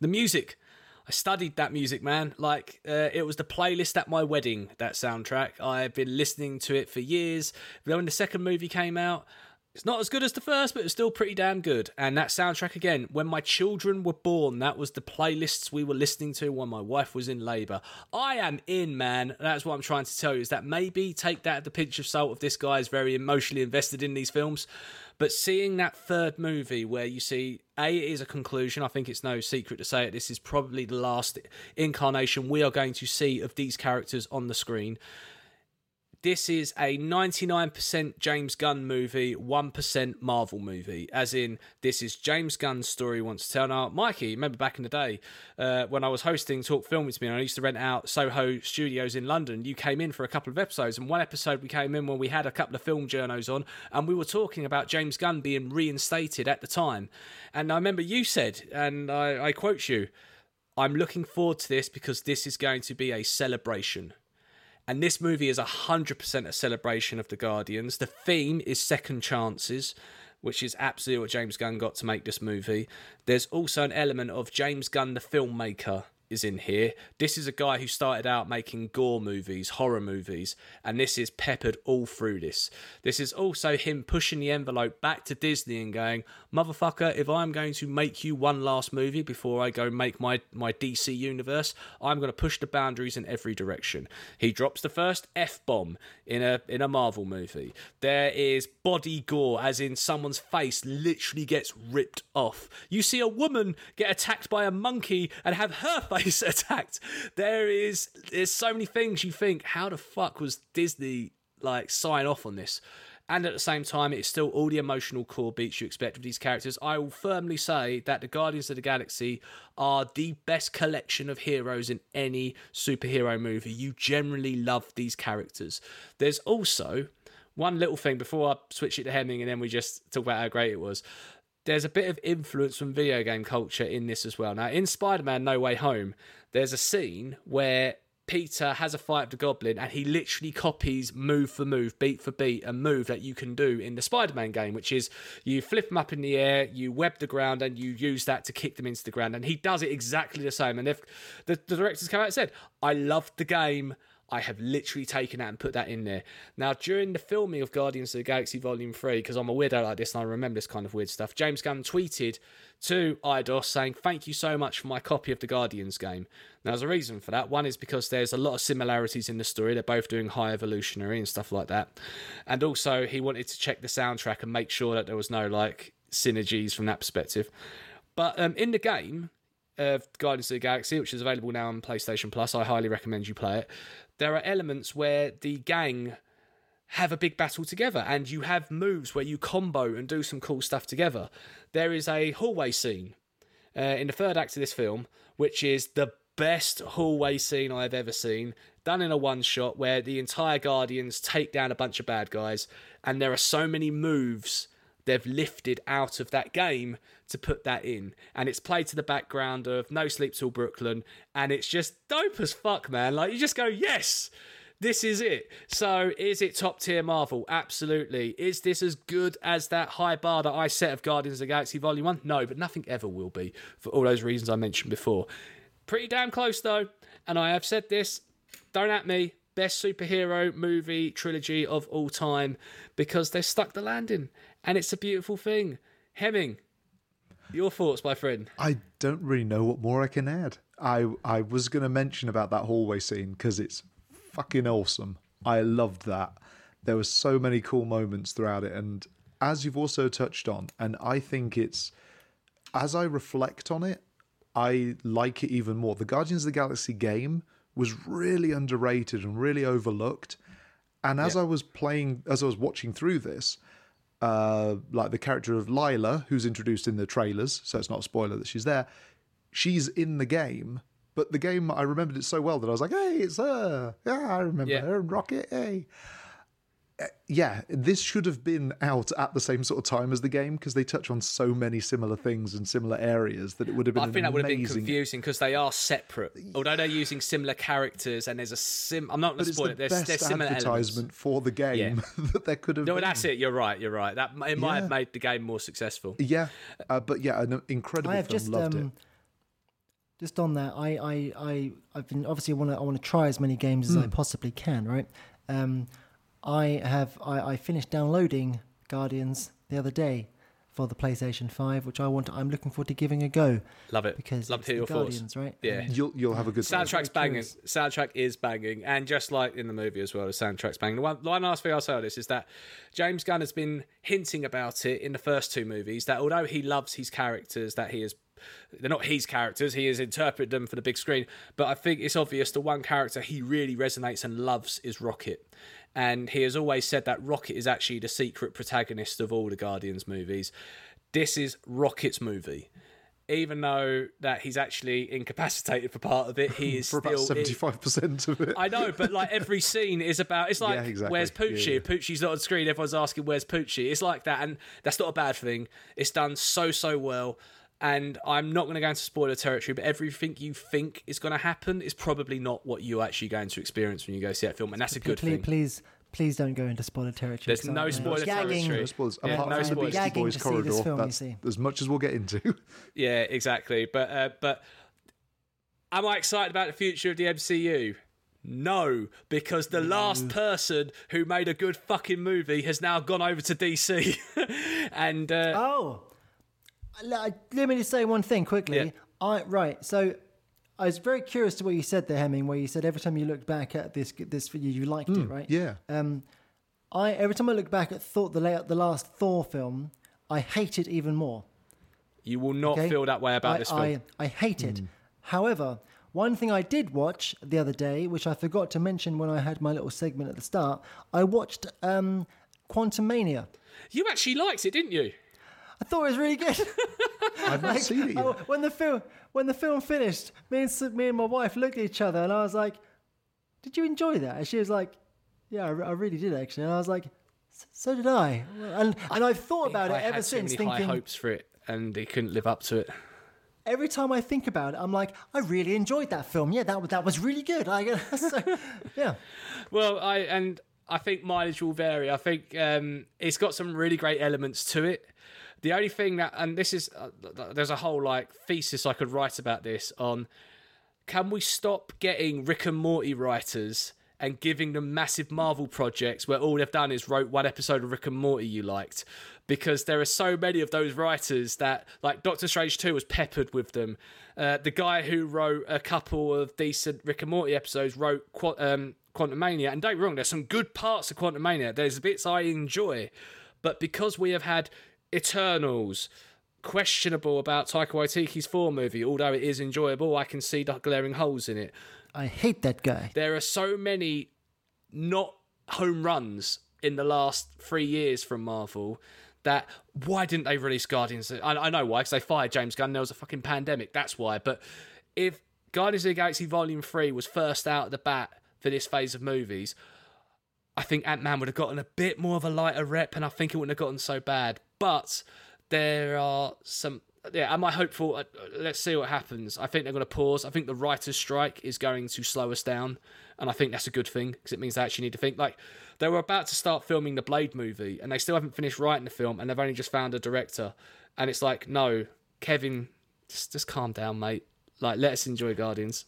[SPEAKER 3] The music. I studied that music, man. Like, uh, it was the playlist at my wedding, that soundtrack. I've been listening to it for years. Then when the second movie came out, it's not as good as the first, but it's still pretty damn good. And that soundtrack again, when my children were born, that was the playlists we were listening to when my wife was in labour. I am in, man. That's what I'm trying to tell you. Is that maybe take that at the pinch of salt if this guy is very emotionally invested in these films. But seeing that third movie where you see A it is a conclusion, I think it's no secret to say it. This is probably the last incarnation we are going to see of these characters on the screen this is a 99% James Gunn movie, 1% Marvel movie. As in, this is James Gunn's story wants to tell. Now, Mikey, remember back in the day uh, when I was hosting Talk Film with me and I used to rent out Soho Studios in London, you came in for a couple of episodes. And one episode we came in when we had a couple of film journos on and we were talking about James Gunn being reinstated at the time. And I remember you said, and I, I quote you, I'm looking forward to this because this is going to be a celebration. And this movie is 100% a celebration of the Guardians. The theme is second chances, which is absolutely what James Gunn got to make this movie. There's also an element of James Gunn, the filmmaker, is in here. This is a guy who started out making gore movies, horror movies, and this is peppered all through this. This is also him pushing the envelope back to Disney and going, motherfucker, if I'm going to make you one last movie before I go make my, my DC universe, I'm going to push the boundaries in every direction. He drops the first F bomb in a in a Marvel movie. There is body gore, as in someone's face literally gets ripped off. You see a woman get attacked by a monkey and have her face attacked. There is there's so many things you think, how the fuck was Disney like sign off on this? And at the same time, it's still all the emotional core beats you expect of these characters. I will firmly say that the Guardians of the Galaxy are the best collection of heroes in any superhero movie. You generally love these characters. There's also one little thing before I switch it to Hemming and then we just talk about how great it was there's a bit of influence from video game culture in this as well. Now, in Spider Man No Way Home, there's a scene where Peter has a fight with the goblin and he literally copies move for move, beat for beat, a move that you can do in the Spider Man game, which is you flip them up in the air, you web the ground, and you use that to kick them into the ground. And he does it exactly the same. And if the, the directors come out and said, I loved the game. I have literally taken that and put that in there. Now, during the filming of Guardians of the Galaxy Volume 3, because I'm a weirdo like this and I remember this kind of weird stuff, James Gunn tweeted to Eidos saying, Thank you so much for my copy of the Guardians game. Now, there's a reason for that. One is because there's a lot of similarities in the story. They're both doing high evolutionary and stuff like that. And also, he wanted to check the soundtrack and make sure that there was no like synergies from that perspective. But um, in the game, of Guardians of the Galaxy, which is available now on PlayStation Plus. I highly recommend you play it there are elements where the gang have a big battle together and you have moves where you combo and do some cool stuff together. There is a hallway scene uh, in the third act of this film, which is the best hallway scene I've ever seen, done in a one shot where the entire Guardians take down a bunch of bad guys, and there are so many moves they've lifted out of that game to put that in. And it's played to the background of No Sleep Till Brooklyn. And it's just dope as fuck, man. Like, you just go, yes, this is it. So, is it top tier Marvel? Absolutely. Is this as good as that high bar that I set of Guardians of the Galaxy Volume 1? No, but nothing ever will be for all those reasons I mentioned before. Pretty damn close, though. And I have said this, don't at me, best superhero movie trilogy of all time because they stuck the landing and it's a beautiful thing. Hemming, your thoughts, my friend?
[SPEAKER 5] I don't really know what more I can add. I I was going to mention about that hallway scene because it's fucking awesome. I loved that. There were so many cool moments throughout it, and as you've also touched on, and I think it's as I reflect on it, I like it even more. The Guardians of the Galaxy game was really underrated and really overlooked. And as I was playing, as I was watching through this, uh, like the character of Lylla, who's introduced in the trailers, so it's not a spoiler that she's there. She's in the game, but the game I remembered it so well that I was like, "Hey, it's her! Yeah, I remember
[SPEAKER 3] Yeah.
[SPEAKER 5] her and Rocket. Hey." Yeah, this should have been out at the same sort of time as the game because they touch on so many similar things and similar areas that it would have been.
[SPEAKER 3] I think that would have been
[SPEAKER 5] amazing-
[SPEAKER 3] confusing because they are separate. Although they're using similar characters and there's a sim. I'm not going to
[SPEAKER 5] it's
[SPEAKER 3] spoil
[SPEAKER 5] the
[SPEAKER 3] it. There's,
[SPEAKER 5] best
[SPEAKER 3] there's similar
[SPEAKER 5] advertisement
[SPEAKER 3] elements.
[SPEAKER 5] for the game that there could have
[SPEAKER 3] No,
[SPEAKER 5] been.
[SPEAKER 3] that's it. You're right. You're right. That it might
[SPEAKER 5] Yeah.
[SPEAKER 3] have made the game more successful.
[SPEAKER 5] Yeah, uh, but yeah, an incredible
[SPEAKER 6] I have
[SPEAKER 5] film.
[SPEAKER 6] just
[SPEAKER 5] Loved
[SPEAKER 6] um, just on that. I I I I've been obviously want to I want to try as many games as I
[SPEAKER 5] Hmm.
[SPEAKER 6] possibly can. Right. Um, I have I, I finished downloading Guardians the other day for the PlayStation Five, which I want. I'm looking forward to giving a go
[SPEAKER 3] Love it.
[SPEAKER 6] because
[SPEAKER 3] Love to hear
[SPEAKER 6] the
[SPEAKER 3] your thoughts.
[SPEAKER 6] Guardians, right?
[SPEAKER 3] Yeah.
[SPEAKER 5] You'll you'll have a good time.
[SPEAKER 3] Soundtrack's banging. Soundtrack is banging, and just like in the movie as well, the soundtrack's banging. The one, the one last thing I'll say on this is that James Gunn has been hinting about it in the first two movies. That although he loves his characters, that he is they're not his characters. He has interpreted them for the big screen. But I think it's obvious the one character he really resonates and loves is Rocket. And he has always said that Rocket is actually the secret protagonist of all the Guardians movies. This is Rocket's movie. Even though that he's actually incapacitated for part of it, he is
[SPEAKER 5] for about seventy five percent of it.
[SPEAKER 3] I know, but like every scene is about. It's like
[SPEAKER 5] Yeah, exactly.
[SPEAKER 3] where's Poochie?
[SPEAKER 5] Yeah, yeah.
[SPEAKER 3] Poochie's not on screen. Everyone's asking where's Poochie. It's like that, and that's not a bad thing. It's done so so well. And I'm not going to go into spoiler territory, but everything you think is going to happen is probably not what you're actually going to experience when you go see that film, and that's a good
[SPEAKER 6] please,
[SPEAKER 3] thing.
[SPEAKER 6] please, please don't go into spoiler territory.
[SPEAKER 3] There's
[SPEAKER 6] 'cause
[SPEAKER 3] no spoiler
[SPEAKER 6] gagging.
[SPEAKER 3] territory.
[SPEAKER 5] No spoilers.
[SPEAKER 3] Yeah,
[SPEAKER 5] Apart
[SPEAKER 3] no
[SPEAKER 5] from the
[SPEAKER 3] spoilers.
[SPEAKER 5] Beastie Boys corridor,
[SPEAKER 6] film,
[SPEAKER 5] that's as much as we'll get into.
[SPEAKER 3] Yeah, exactly. But uh, but am I excited about the future of the MCU? No, because the last person who made a good fucking movie has now gone over to DC, and uh,
[SPEAKER 6] Oh, let let me just say one thing quickly.
[SPEAKER 3] Yeah.
[SPEAKER 6] I right. So I was very curious to what you said there, Hemming, where you said every time you looked back at this this video, you liked it, right?
[SPEAKER 5] yeah.
[SPEAKER 6] Um, I every time I look back at thought the la- the last Thor film, I hate it even more.
[SPEAKER 3] you will not
[SPEAKER 6] Okay?
[SPEAKER 3] feel that way about
[SPEAKER 6] I,
[SPEAKER 3] this film.
[SPEAKER 6] I, I hate it. However, one thing I did watch the other day, which I forgot to mention when I had my little segment at the start, I watched um, Quantumania.
[SPEAKER 3] You actually liked it, didn't you?
[SPEAKER 6] I thought it was really good.
[SPEAKER 5] I've not seen it yet.
[SPEAKER 6] Oh, when the film when the film finished, me and me and my wife looked at each other, and I was like, "Did you enjoy that?" And she was like, "Yeah, I, I really did actually." And I was like, "So did I." And and I've thought about it
[SPEAKER 3] I
[SPEAKER 6] ever
[SPEAKER 3] had
[SPEAKER 6] since,
[SPEAKER 3] too many
[SPEAKER 6] thinking
[SPEAKER 3] high hopes for it, and he couldn't live up to it.
[SPEAKER 6] every time I think about it, I'm like, I really enjoyed that film. Yeah, that was that was really good. I, so, yeah.
[SPEAKER 3] Well, I and I think mileage will vary. I think um, it's got some really great elements to it. The only thing that, and this is, uh, there's a whole like thesis I could write about this on. Can we stop getting Rick and Morty writers and giving them massive Marvel projects where all they've done is wrote one episode of Rick and Morty you liked? Because there are so many of those writers that, like Doctor Strange 2 was peppered with them. Uh, the guy who wrote a couple of decent Rick and Morty episodes wrote um, Quantumania. And don't get wrong, there's some good parts of Quantumania. There's bits I enjoy. But because we have had Eternals, questionable about Taika Waititi's 4 movie, although it is enjoyable, I can see the glaring holes in it.
[SPEAKER 6] I hate that guy.
[SPEAKER 3] There are so many not home runs in the last three years from Marvel that why didn't they release Guardians? I, I know why, because they fired James Gunn. There was a fucking pandemic. That's why. But if Guardians of the Galaxy Volume 3 was first out of the bat for this phase of movies, I think Ant Man would have gotten a bit more of a lighter rep, and I think it wouldn't have gotten so bad. But there are some. Yeah, am I hopeful? Uh, Let's see what happens. I think they're going to pause. I think the writers' strike is going to slow us down, and I think that's a good thing because it means they actually need to think. Like they were about to start filming the Blade movie, and they still haven't finished writing the film, and they've only just found a director, and it's like, no, Kevin, just just calm down, mate. Like, let us enjoy Guardians.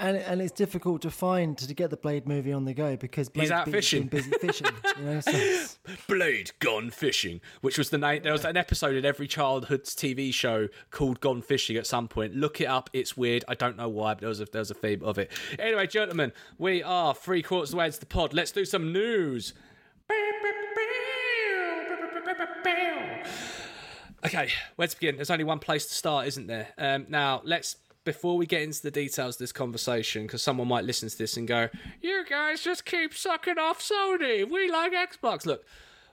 [SPEAKER 6] And and it's difficult to find to get the Blade movie on the go because Blade's
[SPEAKER 3] out
[SPEAKER 6] been,
[SPEAKER 3] fishing.
[SPEAKER 6] been busy fishing. You know, so
[SPEAKER 3] Blade Gone Fishing, which was the name. There was an episode in every childhood's TV show called Gone Fishing at some point. Look it up. It's weird. I don't know why, but there was a, there was a theme of it. Anyway, gentlemen, we are three quarters of the way into the pod. Let's do some news. Okay, where to begin? There's only one place to start, isn't there? Um, now, let's before we get into the details of this conversation, because someone might listen to this and go, "You guys just keep sucking off Sony. We like Xbox." Look,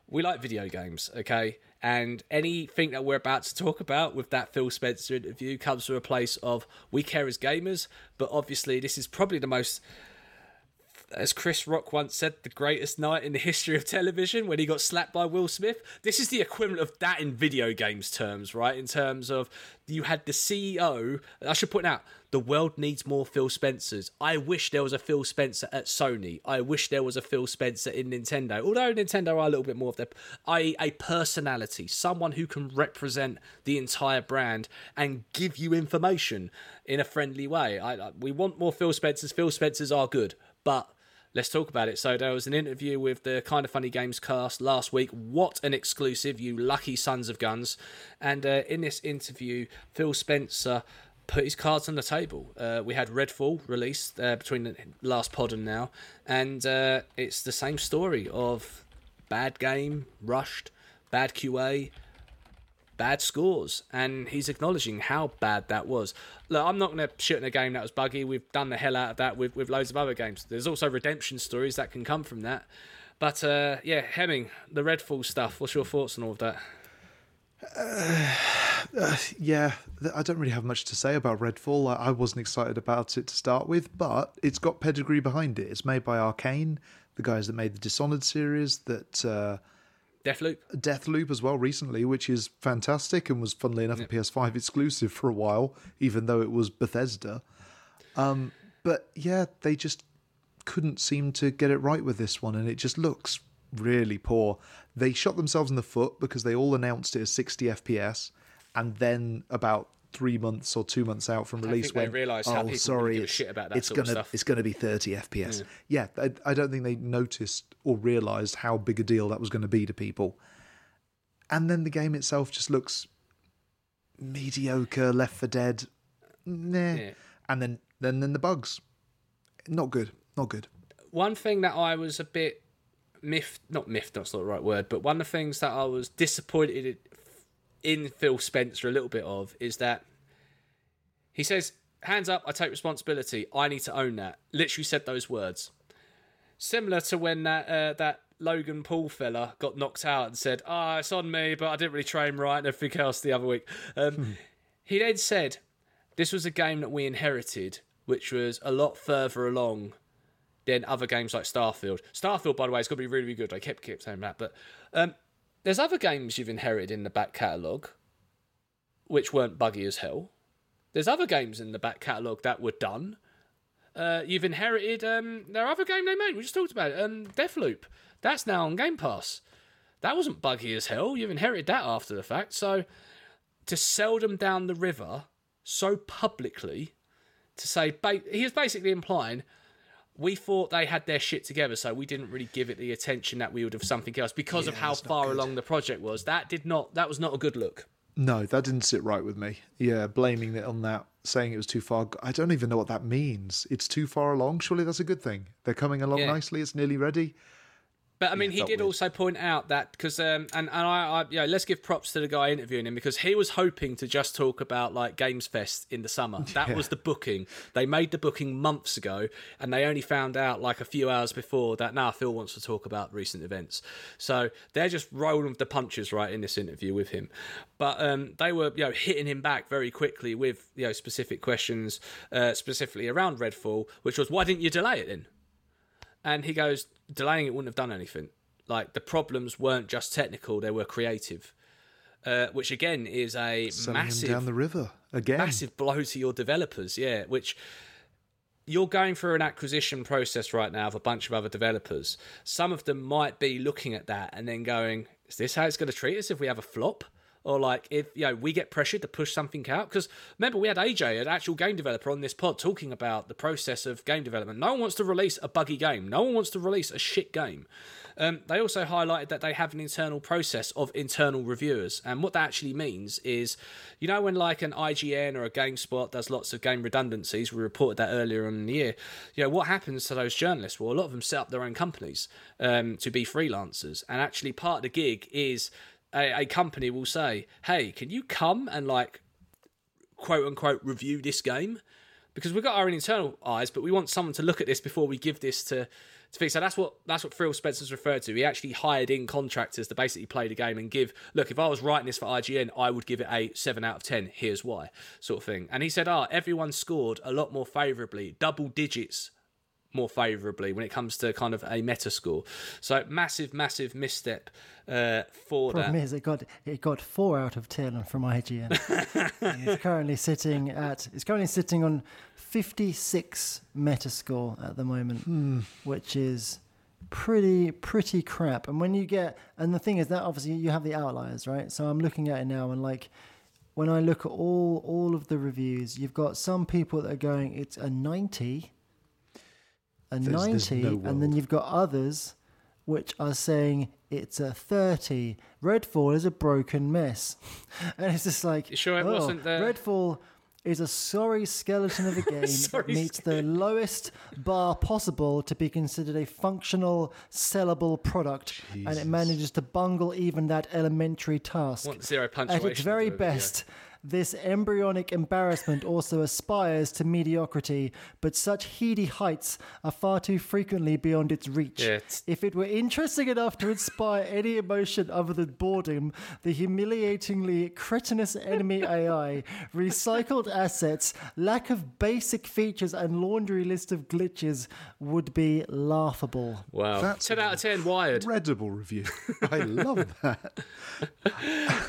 [SPEAKER 3] we like video games, okay? And anything that we're about to talk about with that Phil Spencer interview comes from a place of we care as gamers, but obviously this is probably the most as Chris Rock once said, the greatest night in the history of television when he got slapped by Will Smith. This is the equivalent of that in video games terms, right? In terms of you had the CEO. I should point out the world needs more Phil Spencers. I wish there was a Phil Spencer at Sony. I wish there was a Phil Spencer in Nintendo. Although Nintendo are a little bit more of the, i.e., a personality, someone who can represent the entire brand and give you information in a friendly way. I, I, we want more Phil Spencers. Phil Spencers are good, but let's talk about it. So there was an interview with the Kind of Funny Gamescast last week. What an exclusive, you lucky sons of guns! And uh, in this interview, Phil Spencer put his cards on the table. Uh, we had Redfall released uh, between the last pod and now, and uh, it's the same story of bad game, rushed, bad QA, bad scores, and he's acknowledging how bad that was. Look, I'm not going to shit in a game that was buggy. We've done the hell out of that with, with loads of other games. There's also redemption stories that can come from that. But uh, yeah, Hemming, the Redfall stuff. What's your thoughts on all of that?
[SPEAKER 5] yeah, th- I don't really have much to say about Redfall. I, I wasn't excited about it to start with, but it's got pedigree behind it. It's made by Arkane, the guys that made the Dishonored series, that uh,
[SPEAKER 3] Deathloop.
[SPEAKER 5] Deathloop as well recently, which is fantastic and was funnily enough a PS5 exclusive for a while, even though it was Bethesda. Um, but yeah, they just couldn't seem to get it right with this one, and it just looks really poor. They shot themselves in the foot because they all announced it as 60 FPS, and then about three months or two months out from release,
[SPEAKER 3] when they
[SPEAKER 5] went,
[SPEAKER 3] realised
[SPEAKER 5] "Oh, sorry, it's,
[SPEAKER 3] shit about that
[SPEAKER 5] it's gonna
[SPEAKER 3] stuff."
[SPEAKER 5] it's gonna be 30 FPS." Yeah, I, I don't think they noticed or realised how big a deal that was going to be to people. And then the game itself just looks mediocre, Left 4 Dead, nah.
[SPEAKER 3] Yeah.
[SPEAKER 5] And then then then the bugs, not good, not good.
[SPEAKER 3] one thing that I was a bit miffed, not miffed, that's not the right word, but one of the things that I was disappointed in Phil Spencer a little bit of is that he says, hands up, I take responsibility. I need to own that. Literally said those words. Similar to when that, uh, that Logan Paul fella got knocked out and said, ah, it's on me, but I didn't really train right and everything else the other week. Um, he then said, this was a game that we inherited, which was a lot further along than other games like Starfield. Starfield, by the way, is going to be really, really good. I kept kept saying that, but um, there's other games you've inherited in the back catalogue, which weren't buggy as hell. There's other games in the back catalogue that were done. Uh, you've inherited um, their other game they made. We just talked about it. Um, Deathloop. That's now on Game Pass. That wasn't buggy as hell. You've inherited that after the fact. So to sell them down the river so publicly, to say ba- he is basically implying we thought they had their shit together, so we didn't really give it the attention that we would have something else because of how far along the project was. That did not. That was not a good look.
[SPEAKER 5] No, that didn't sit right with me. Yeah, blaming it on that, saying it was too far. I don't even know what that means. It's too far along. Surely that's a good thing. They're coming along
[SPEAKER 3] Yeah.
[SPEAKER 5] nicely. It's nearly ready.
[SPEAKER 3] But I mean, he did
[SPEAKER 5] weird.
[SPEAKER 3] also point out that because um, and and I, I yeah, let's give props to the guy interviewing him because he was hoping to just talk about like Games Fest in the summer. That was the booking. They made the booking months ago, and they only found out like a few hours before that. Now Phil wants to talk about recent events, so they're just rolling with the punches right in this interview with him. But um, they were you know hitting him back very quickly with you know specific questions, uh, specifically around Redfall, which was why didn't you delay it then? And he goes, delaying it wouldn't have done anything. Like the problems weren't just technical; they were creative. Uh, which again is a
[SPEAKER 5] Selling
[SPEAKER 3] massive,
[SPEAKER 5] down the river again.
[SPEAKER 3] massive blow to your developers. Yeah, which you're going through an acquisition process right now of a bunch of other developers. Some of them might be looking at that and then going, "Is this how it's going to treat us if we have a flop?" Or like if you know we get pressured to push something out because remember we had AJ, an actual game developer, on this pod talking about the process of game development. No one wants to release a buggy game. No one wants to release a shit game. Um, they also highlighted that they have an internal process of internal reviewers, and what that actually means is, you know, when like an IGN or a GameSpot does lots of game redundancies, we reported that earlier on in the year. You know, what happens to those journalists? Well, a lot of them set up their own companies um, to be freelancers, and actually part of the gig is a, a company will say, "Hey, can you come and like quote unquote review this game?" Because we've got our own internal eyes, but we want someone to look at this before we give this to to fix. So that's what that's what Phil Spencer's referred to. He actually hired in contractors to basically play the game and give. Look, if I was writing this for IGN, I would give it a seven out of ten. Here's why, sort of thing. And he said, "Ah, everyone scored a lot more favourably, double digits." More favourably when it comes to kind of a meta score. So massive, massive misstep uh, for
[SPEAKER 6] Problem
[SPEAKER 3] that.
[SPEAKER 6] is, it got it got four out of ten from IGN. it's currently sitting at it's currently sitting on fifty six Metascore at the moment, which is pretty pretty crap. And when you get and the thing is that obviously you have the outliers, right? So I'm looking at it now and like when I look at all all of the reviews, you've got some people that are going it's a ninety, a
[SPEAKER 5] There's- there's
[SPEAKER 6] ninety,
[SPEAKER 5] no
[SPEAKER 6] and then you've got others which are saying it's a 30. Redfall is a broken mess. and it's just like,
[SPEAKER 3] You sure it
[SPEAKER 6] oh,
[SPEAKER 3] wasn't the-
[SPEAKER 6] Redfall is a sorry skeleton of a game that
[SPEAKER 3] Sorry
[SPEAKER 6] meets the lowest bar possible to be considered a functional, sellable product, and it manages to bungle even that elementary task.
[SPEAKER 3] Want zero
[SPEAKER 6] At its very
[SPEAKER 3] best, the video.
[SPEAKER 6] Best, this embryonic embarrassment also aspires to mediocrity, but such heady heights are far too frequently beyond its reach.
[SPEAKER 3] Yeah, it's-
[SPEAKER 6] If it were interesting enough to inspire any emotion other than boredom, the humiliatingly cretinous enemy AI, recycled assets, lack of basic features, and laundry list of glitches would be laughable.
[SPEAKER 3] Wow.
[SPEAKER 5] That's
[SPEAKER 3] 10 out of 10 wired.
[SPEAKER 5] Incredible review. I love that.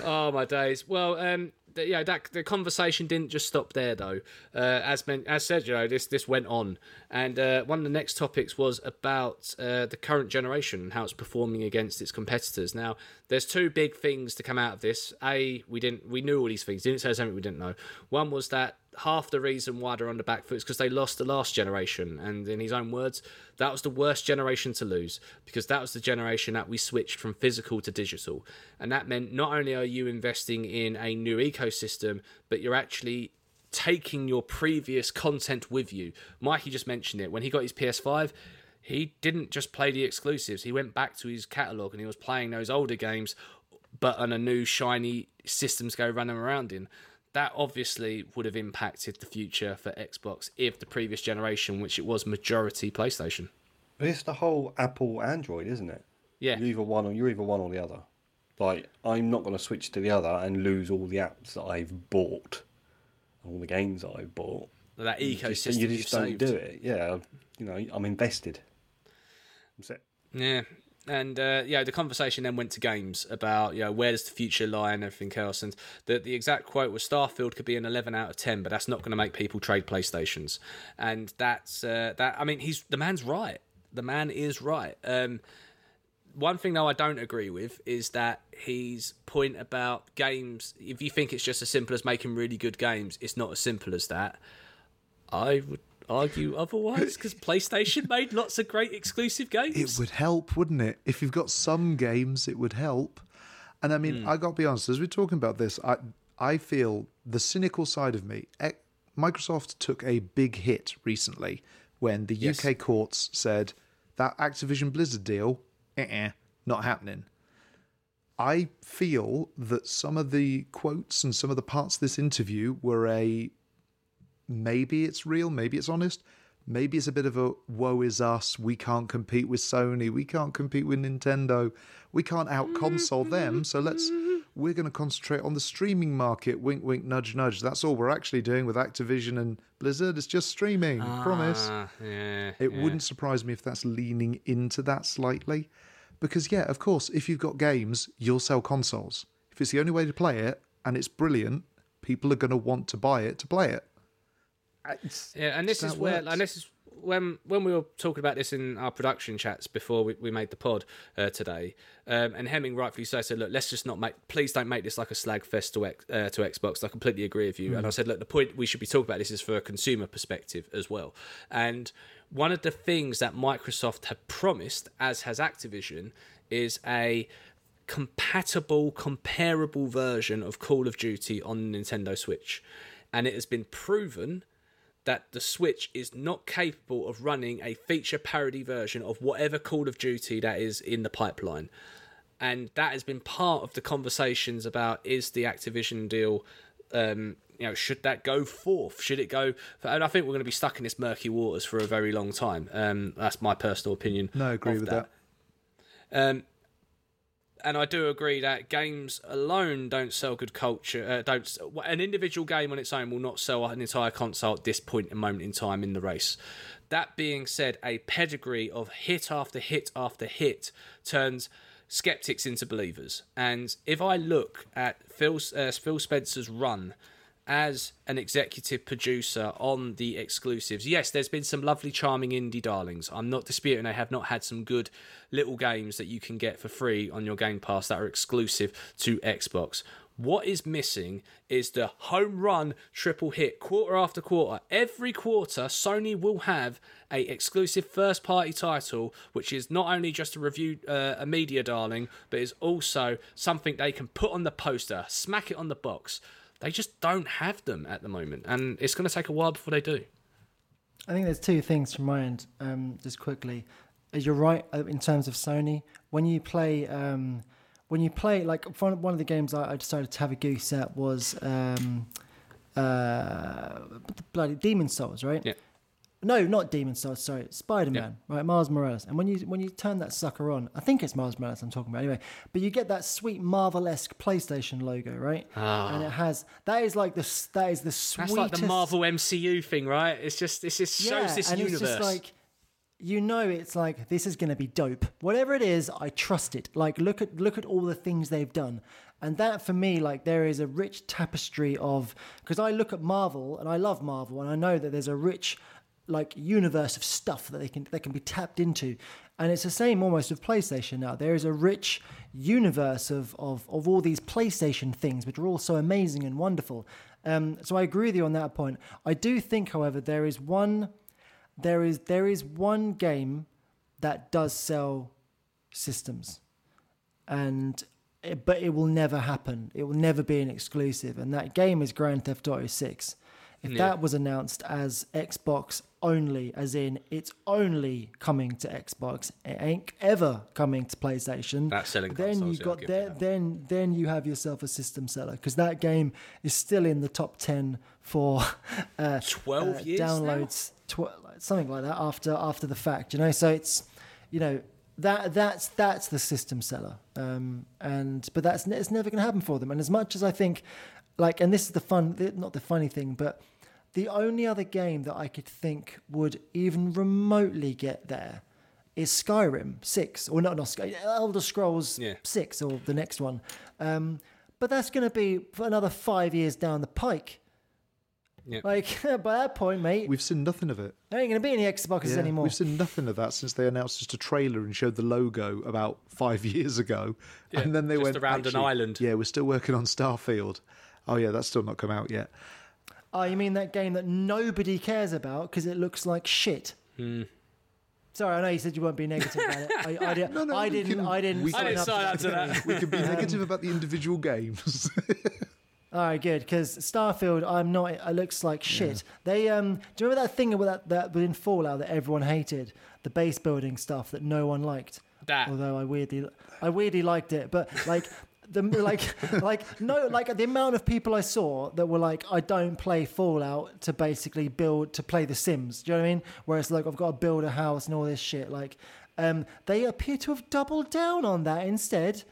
[SPEAKER 3] Oh my days. Well, um, yeah, that the conversation didn't just stop there though. Uh, as men- as said, you know, this this went on, and uh, one of the next topics was about uh, the current generation and how it's performing against its competitors. Now, there's two big things to come out of this. A, we didn't we knew all these things. Didn't say something we didn't know. One was that half the reason why they're on the back foot is because they lost the last generation, and in his own words, that was the worst generation to lose because that was the generation that we switched from physical to digital, and that meant not only are you investing in a new ecosystem, but you're actually taking your previous content with you. Mikey just mentioned it when he got his PS5. He didn't just play the exclusives. He went back to his catalog and he was playing those older games, but on a new shiny systems go running around in that obviously would have impacted the future for Xbox if the previous generation, which it was majority PlayStation.
[SPEAKER 4] But it's the whole Apple Android, isn't it?
[SPEAKER 3] Yeah.
[SPEAKER 4] You're either one or you're either one or the other. Like I'm not going to switch to the other and lose all the apps that I've bought, all the games that I've bought.
[SPEAKER 3] That
[SPEAKER 4] You just-
[SPEAKER 3] ecosystem
[SPEAKER 4] you
[SPEAKER 3] you
[SPEAKER 4] just don't
[SPEAKER 3] saved.
[SPEAKER 4] do it. Yeah, you know, I'm invested. That's it.
[SPEAKER 3] Yeah. And uh, yeah, the conversation then went to games about you know where does the future lie and everything else. And the the exact quote was Starfield could be an eleven out of ten, but that's not going to make people trade PlayStations. And that's uh, that. I mean, he's the man's right. The man is right. Um, one thing though I don't agree with is that his point about games. If you think it's just as simple as making really good games, it's not as simple as that. I would argue otherwise because PlayStation made lots of great exclusive games.
[SPEAKER 5] It would help, wouldn't it? If you've got some games, it would help. And I mean, I got to be honest, as we're talking about this, I I feel the cynical side of me. eh, Microsoft took a big hit recently when the
[SPEAKER 3] Yes.
[SPEAKER 5] UK courts said that Activision Blizzard deal, uh not happening. I feel that some of the quotes and some of the parts of this interview were a maybe it's real, maybe it's honest, maybe it's a bit of a woe is us, we can't compete with Sony, we can't compete with Nintendo, we can't out console them, so let's we're going to concentrate on the streaming market. Wink, wink, nudge, nudge. That's all we're actually doing with Activision and Blizzard. It's just streaming. Promise.
[SPEAKER 3] Ah, yeah,
[SPEAKER 5] It
[SPEAKER 3] yeah.
[SPEAKER 5] wouldn't surprise me if that's leaning into that slightly. Because, yeah, of course, if you've got games, you'll sell consoles. If it's the only way to play it and it's brilliant, people are going to want to buy it to play it. It's-
[SPEAKER 3] Yeah, and this is where,
[SPEAKER 5] works.
[SPEAKER 3] and this is when when we were talking about this in our production chats before we, we made the pod uh, today. Um, and Hemming rightfully so said, "Look, let's just not make. Please don't make this like a slag fest to X, uh, to Xbox." I completely agree with you. And I said, "Look, the point we should be talking about this is for a consumer perspective as well." And one of the things that Microsoft had promised, as has Activision, is a compatible, comparable version of Call of Duty on Nintendo Switch. And it has been proven that the Switch is not capable of running a feature parity version of whatever Call of Duty that is in the pipeline. And that has been part of the conversations about is the Activision deal, um, you know, should that go forth? Should it go? And I think we're going to be stuck in this murky waters for a very long time. Um, that's my personal opinion.
[SPEAKER 5] No, I agree with that.
[SPEAKER 3] Um, and I do agree that games alone don't sell good culture. Uh, don't an individual game on its own will not sell an entire console at this point and moment in time in the race. That being said, a pedigree of hit after hit after hit turns skeptics into believers. And if I look at Phil, uh, Phil Spencer's run as an executive producer on the exclusives, yes, there's been some lovely, charming indie darlings. I'm not disputing they have not had some good little games that you can get for free on your Game Pass that are exclusive to Xbox. What is missing is the home run triple hit quarter after quarter. Every quarter, Sony will have a exclusive first party title, which is not only just a review, uh, a media darling, but is also something they can put on the poster, smack it on the box. They just don't have them at the moment, and it's going to take a while before they do.
[SPEAKER 6] I think there's two things from my end, um, just quickly. You're right uh, in terms of Sony. When you play, um, when you play, like one of the games I, I decided to have a goose at was um, uh, bloody Demon's Souls, right?
[SPEAKER 3] Yeah.
[SPEAKER 6] No, not Demon's Souls. Sorry, Spider Man. Right, Miles Morales. And when you when you turn that sucker on, I think it's Miles Morales I'm talking about anyway. But you get that sweet Marvel esque PlayStation logo, right? Ah. And it has that is like the that is the sweetest.
[SPEAKER 3] That's like the Marvel MCU thing, right? It's just this is shows this
[SPEAKER 6] and
[SPEAKER 3] universe.
[SPEAKER 6] it's just like you know it's like this is going to be dope whatever it is i trust it like look at look at all the things they've done and that for me like there is a rich tapestry of because i look at marvel and i love marvel and i know that there's a rich like universe of stuff that they can that can be tapped into. And it's the same almost with playstation now. There is a rich universe of of, of all these playstation things which are all so amazing and wonderful. Um, so i agree with you on that point. I do think however there is one there is there is one game that does sell systems. And it, but it will never happen. It will never be an exclusive. And that game is grand theft auto 6 if that was announced as xbox only as in it's only coming to xbox it ain't ever coming to playstation
[SPEAKER 3] That's selling
[SPEAKER 6] then
[SPEAKER 3] consoles,
[SPEAKER 6] you got
[SPEAKER 3] give
[SPEAKER 6] there, then then you have yourself a system seller because that game is still in the top 10 for uh,
[SPEAKER 3] 12
[SPEAKER 6] uh,
[SPEAKER 3] years
[SPEAKER 6] downloads tw- something like that after after the fact you know? So it's you know that that's that's the system seller um and but that's it's never going to happen for them. And as much as i think like and this is the fun not the funny thing but the only other game that i could think would even remotely get there is skyrim 6 or not not Sky, elder scrolls
[SPEAKER 3] Yeah.
[SPEAKER 6] 6 or the next one um but that's going to be for another 5 years down the pike
[SPEAKER 3] Yeah.
[SPEAKER 6] like by that point mate
[SPEAKER 5] We've seen nothing of it.
[SPEAKER 6] there ain't going to be any Xboxes
[SPEAKER 5] Yeah,
[SPEAKER 6] anymore.
[SPEAKER 5] We've seen nothing of that since they announced just a trailer and showed the logo about five years ago, and then they
[SPEAKER 3] just
[SPEAKER 5] went
[SPEAKER 3] around an island."
[SPEAKER 5] Yeah, we're still working on Starfield. Oh yeah, that's still not come out yet.
[SPEAKER 6] Oh, you mean that game that nobody cares about because it looks like shit?
[SPEAKER 3] Hmm.
[SPEAKER 6] Sorry, I know you said you won't be negative about it. I, I, did,
[SPEAKER 5] no, no,
[SPEAKER 6] I didn't.
[SPEAKER 5] can-
[SPEAKER 6] I didn't.
[SPEAKER 5] we
[SPEAKER 6] sign
[SPEAKER 3] I didn't
[SPEAKER 6] up
[SPEAKER 3] sign up to that.
[SPEAKER 5] We can be negative about the individual games.
[SPEAKER 6] All right, good. Because Starfield, I'm not. It looks like shit. They um. Do you remember that thing about that that within Fallout that everyone hated, the base building stuff that no one liked.
[SPEAKER 3] That.
[SPEAKER 6] Although I weirdly, I weirdly liked it, but like. The, like like no like the amount of people I saw that were like I don't play Fallout to basically build to play The Sims. Do you know what I mean? Whereas like I've got to build a house and all this shit. Like um, they appear to have doubled down on that instead.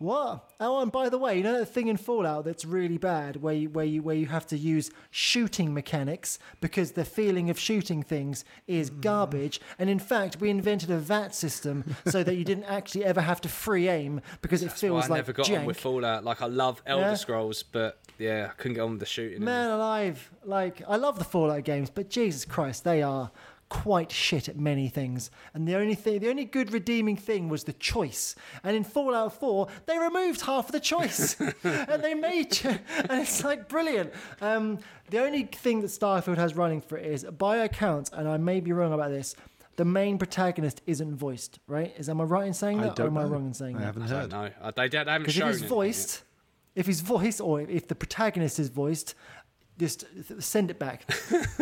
[SPEAKER 6] What? Oh, and by the way, you know that thing in Fallout that's really bad, where you, where you where you have to use shooting mechanics because the feeling of shooting things is hmm. garbage. And in fact, we invented a VATS system so that you didn't actually ever have to free aim because it feels
[SPEAKER 3] I
[SPEAKER 6] like
[SPEAKER 3] never got
[SPEAKER 6] jank.
[SPEAKER 3] on with Fallout. Like I love Elder
[SPEAKER 6] Yeah.
[SPEAKER 3] Scrolls, but yeah, I couldn't get on with the shooting.
[SPEAKER 6] Man alive! Like I love the Fallout games, but Jesus Christ, they are quite shit at many things. And the only thing, the only good redeeming thing was the choice. And in Fallout 4, they removed half of the choice, and they made, ch- and it's like brilliant. Um, the only thing that Starfield has running for it is, by account, and I may be wrong about this. The main protagonist isn't voiced, right? Is am I right in saying
[SPEAKER 5] I
[SPEAKER 6] that, or
[SPEAKER 5] don't
[SPEAKER 6] am I wrong in saying that?
[SPEAKER 5] I
[SPEAKER 6] that?
[SPEAKER 5] haven't
[SPEAKER 3] I
[SPEAKER 5] heard.
[SPEAKER 3] don't know. Uh, They, they haven't shown.
[SPEAKER 6] Because if he's
[SPEAKER 3] anything
[SPEAKER 6] voiced, if he's voiced, or if the protagonist is voiced, just send it back.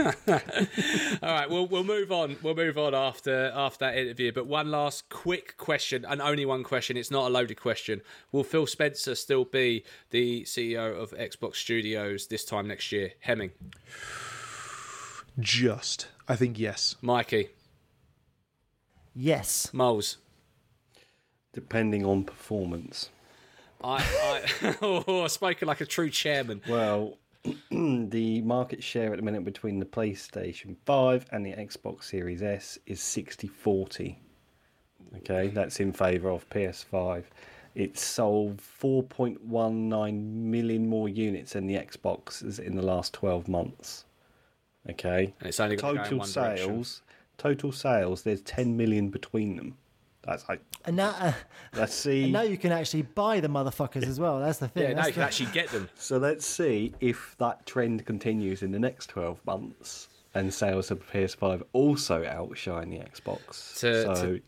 [SPEAKER 3] All right, we'll we'll move on. We'll move on after after that interview. But one last quick question, and only one question. It's not a loaded question. Will Phil Spencer still be the CEO of Xbox Studios this time next year? Hemming,
[SPEAKER 5] Just, I think yes.
[SPEAKER 3] Mikey,
[SPEAKER 6] Yes.
[SPEAKER 3] Moles.
[SPEAKER 4] Depending on performance.
[SPEAKER 3] I, I oh, spoken like a true chairman.
[SPEAKER 4] Well, the market share at the minute between the PlayStation 5 and the Xbox Series S is 60 40. Okay, mm. that's in favour of PS5. It's sold 4.19 million more units than the Xbox in the last 12 months. Okay,
[SPEAKER 3] And it's only gonna go in
[SPEAKER 4] total
[SPEAKER 3] one direction.
[SPEAKER 4] sales. Total sales. There's 10 million between them. That's like
[SPEAKER 6] And now, uh,
[SPEAKER 4] let's see.
[SPEAKER 6] and now you can actually buy the motherfuckers as well. That's the thing.
[SPEAKER 3] Yeah, now
[SPEAKER 6] That's
[SPEAKER 3] you can
[SPEAKER 6] the-
[SPEAKER 3] actually get them.
[SPEAKER 4] So let's see if that trend continues in the next 12 months and sales of PS5 also outshine the Xbox.
[SPEAKER 3] To-
[SPEAKER 4] so,
[SPEAKER 3] to-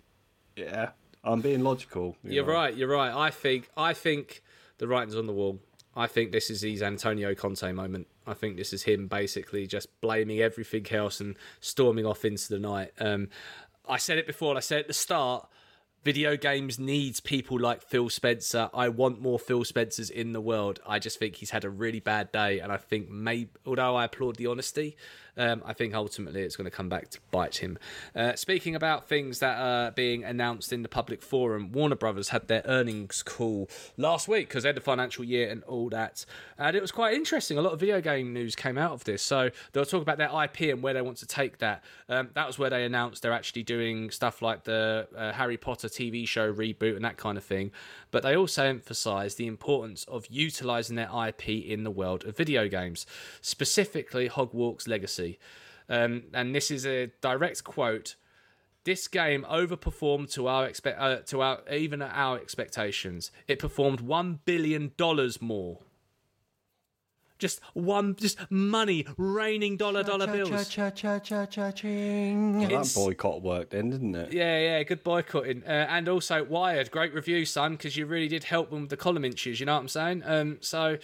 [SPEAKER 4] yeah, I'm being logical. you
[SPEAKER 3] You're
[SPEAKER 4] know.
[SPEAKER 3] right. You're right. I think. I think the writing's on the wall. I think this is his Antonio Conte moment. I think this is him basically just blaming everything else and storming off into the night. Um, I said it before. and I said at the start. Video games needs people like Phil Spencer. I want more Phil Spencers in the world. I just think he's had a really bad day, and I think maybe, although I applaud the honesty, um, I think ultimately it's going to come back to bite him. Uh, speaking about things that are being announced in the public forum, Warner Brothers had their earnings call last week because they had the financial year and all that, and it was quite interesting. A lot of video game news came out of this, so they'll talk about their IP and where they want to take that. Um, that was where they announced they're actually doing stuff like the uh, Harry Potter TV show reboot and that kind of thing. But they also emphasised the importance of utilising their IP in the world of video games, specifically Hogwarts Legacy. Um, and this is a direct quote. This game overperformed to our expect uh, to our even our expectations. It performed one billion dollars more. Just one, just money raining dollar dollar bills.
[SPEAKER 6] cha, cha, cha, cha, ching.
[SPEAKER 4] Well,
[SPEAKER 3] It's-
[SPEAKER 4] that boycott worked then, didn't it?
[SPEAKER 3] Yeah, yeah, good boycotting. Uh, and also, Wired, great review, son, because you really did help them with the column inches, you know what I'm saying? Um, so,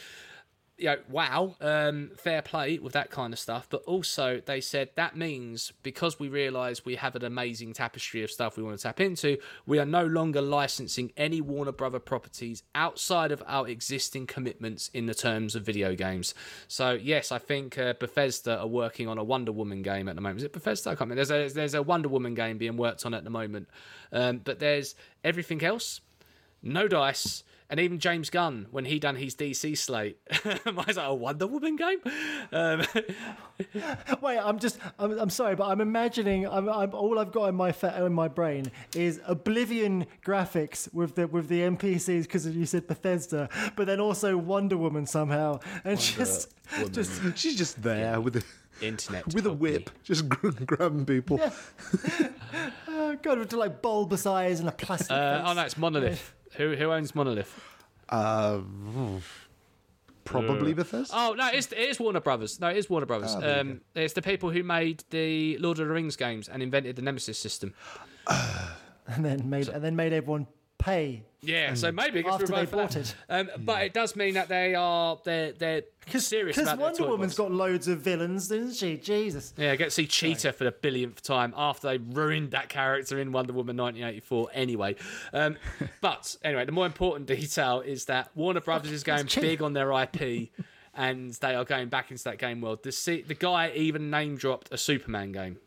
[SPEAKER 3] you know, wow, um, fair play with that kind of stuff. But also, they said that means because we realise we have an amazing tapestry of stuff we want to tap into, we are no longer licensing any Warner Brother properties outside of our existing commitments in the terms of video games. So, yes, I think uh, Bethesda are working on a Wonder Woman game at the moment. Is it Bethesda? I can't remember. There's a, there's a Wonder Woman game being worked on at the moment. Um, but there's everything else no dice, and even James Gunn when he done his DC slate. I was like a Wonder Woman game. Um,
[SPEAKER 6] Wait, I'm just, I'm, I'm sorry, but I'm imagining, I'm, I'm, all I've got in my fa- in my brain is Oblivion graphics with the with the NPCs because you said Bethesda, but then also Wonder Woman somehow, and just, just
[SPEAKER 5] She's just there with the
[SPEAKER 3] Internet
[SPEAKER 5] with a
[SPEAKER 3] help
[SPEAKER 5] whip, just grabbing people.
[SPEAKER 6] oh god, with like bulbous eyes and a plastic.
[SPEAKER 3] Uh, oh no, it's Monolith. Who who owns Monolith?
[SPEAKER 5] Uh, probably Bethesda.
[SPEAKER 3] Oh no, it's it is Warner Brothers. No, it is Warner Brothers.
[SPEAKER 5] Ah, there you
[SPEAKER 3] um, it's the people who made the Lord of the Rings games and invented the Nemesis system.
[SPEAKER 6] and then made and then made everyone pay
[SPEAKER 3] Yeah, so maybe
[SPEAKER 6] after they bought
[SPEAKER 3] that.
[SPEAKER 6] it.
[SPEAKER 3] Um, but it does mean that they are they're they're serious
[SPEAKER 6] Because Wonder Woman's
[SPEAKER 3] box.
[SPEAKER 6] got loads of villains, doesn't she? Jesus.
[SPEAKER 3] Yeah, I get to see Cheetah for the billionth time after they ruined that character in Wonder Woman 1984 anyway. Um, but anyway, the more important detail is that Warner Brothers is going big on their IP and they are going back into that game world. The, the guy even name dropped a Superman game.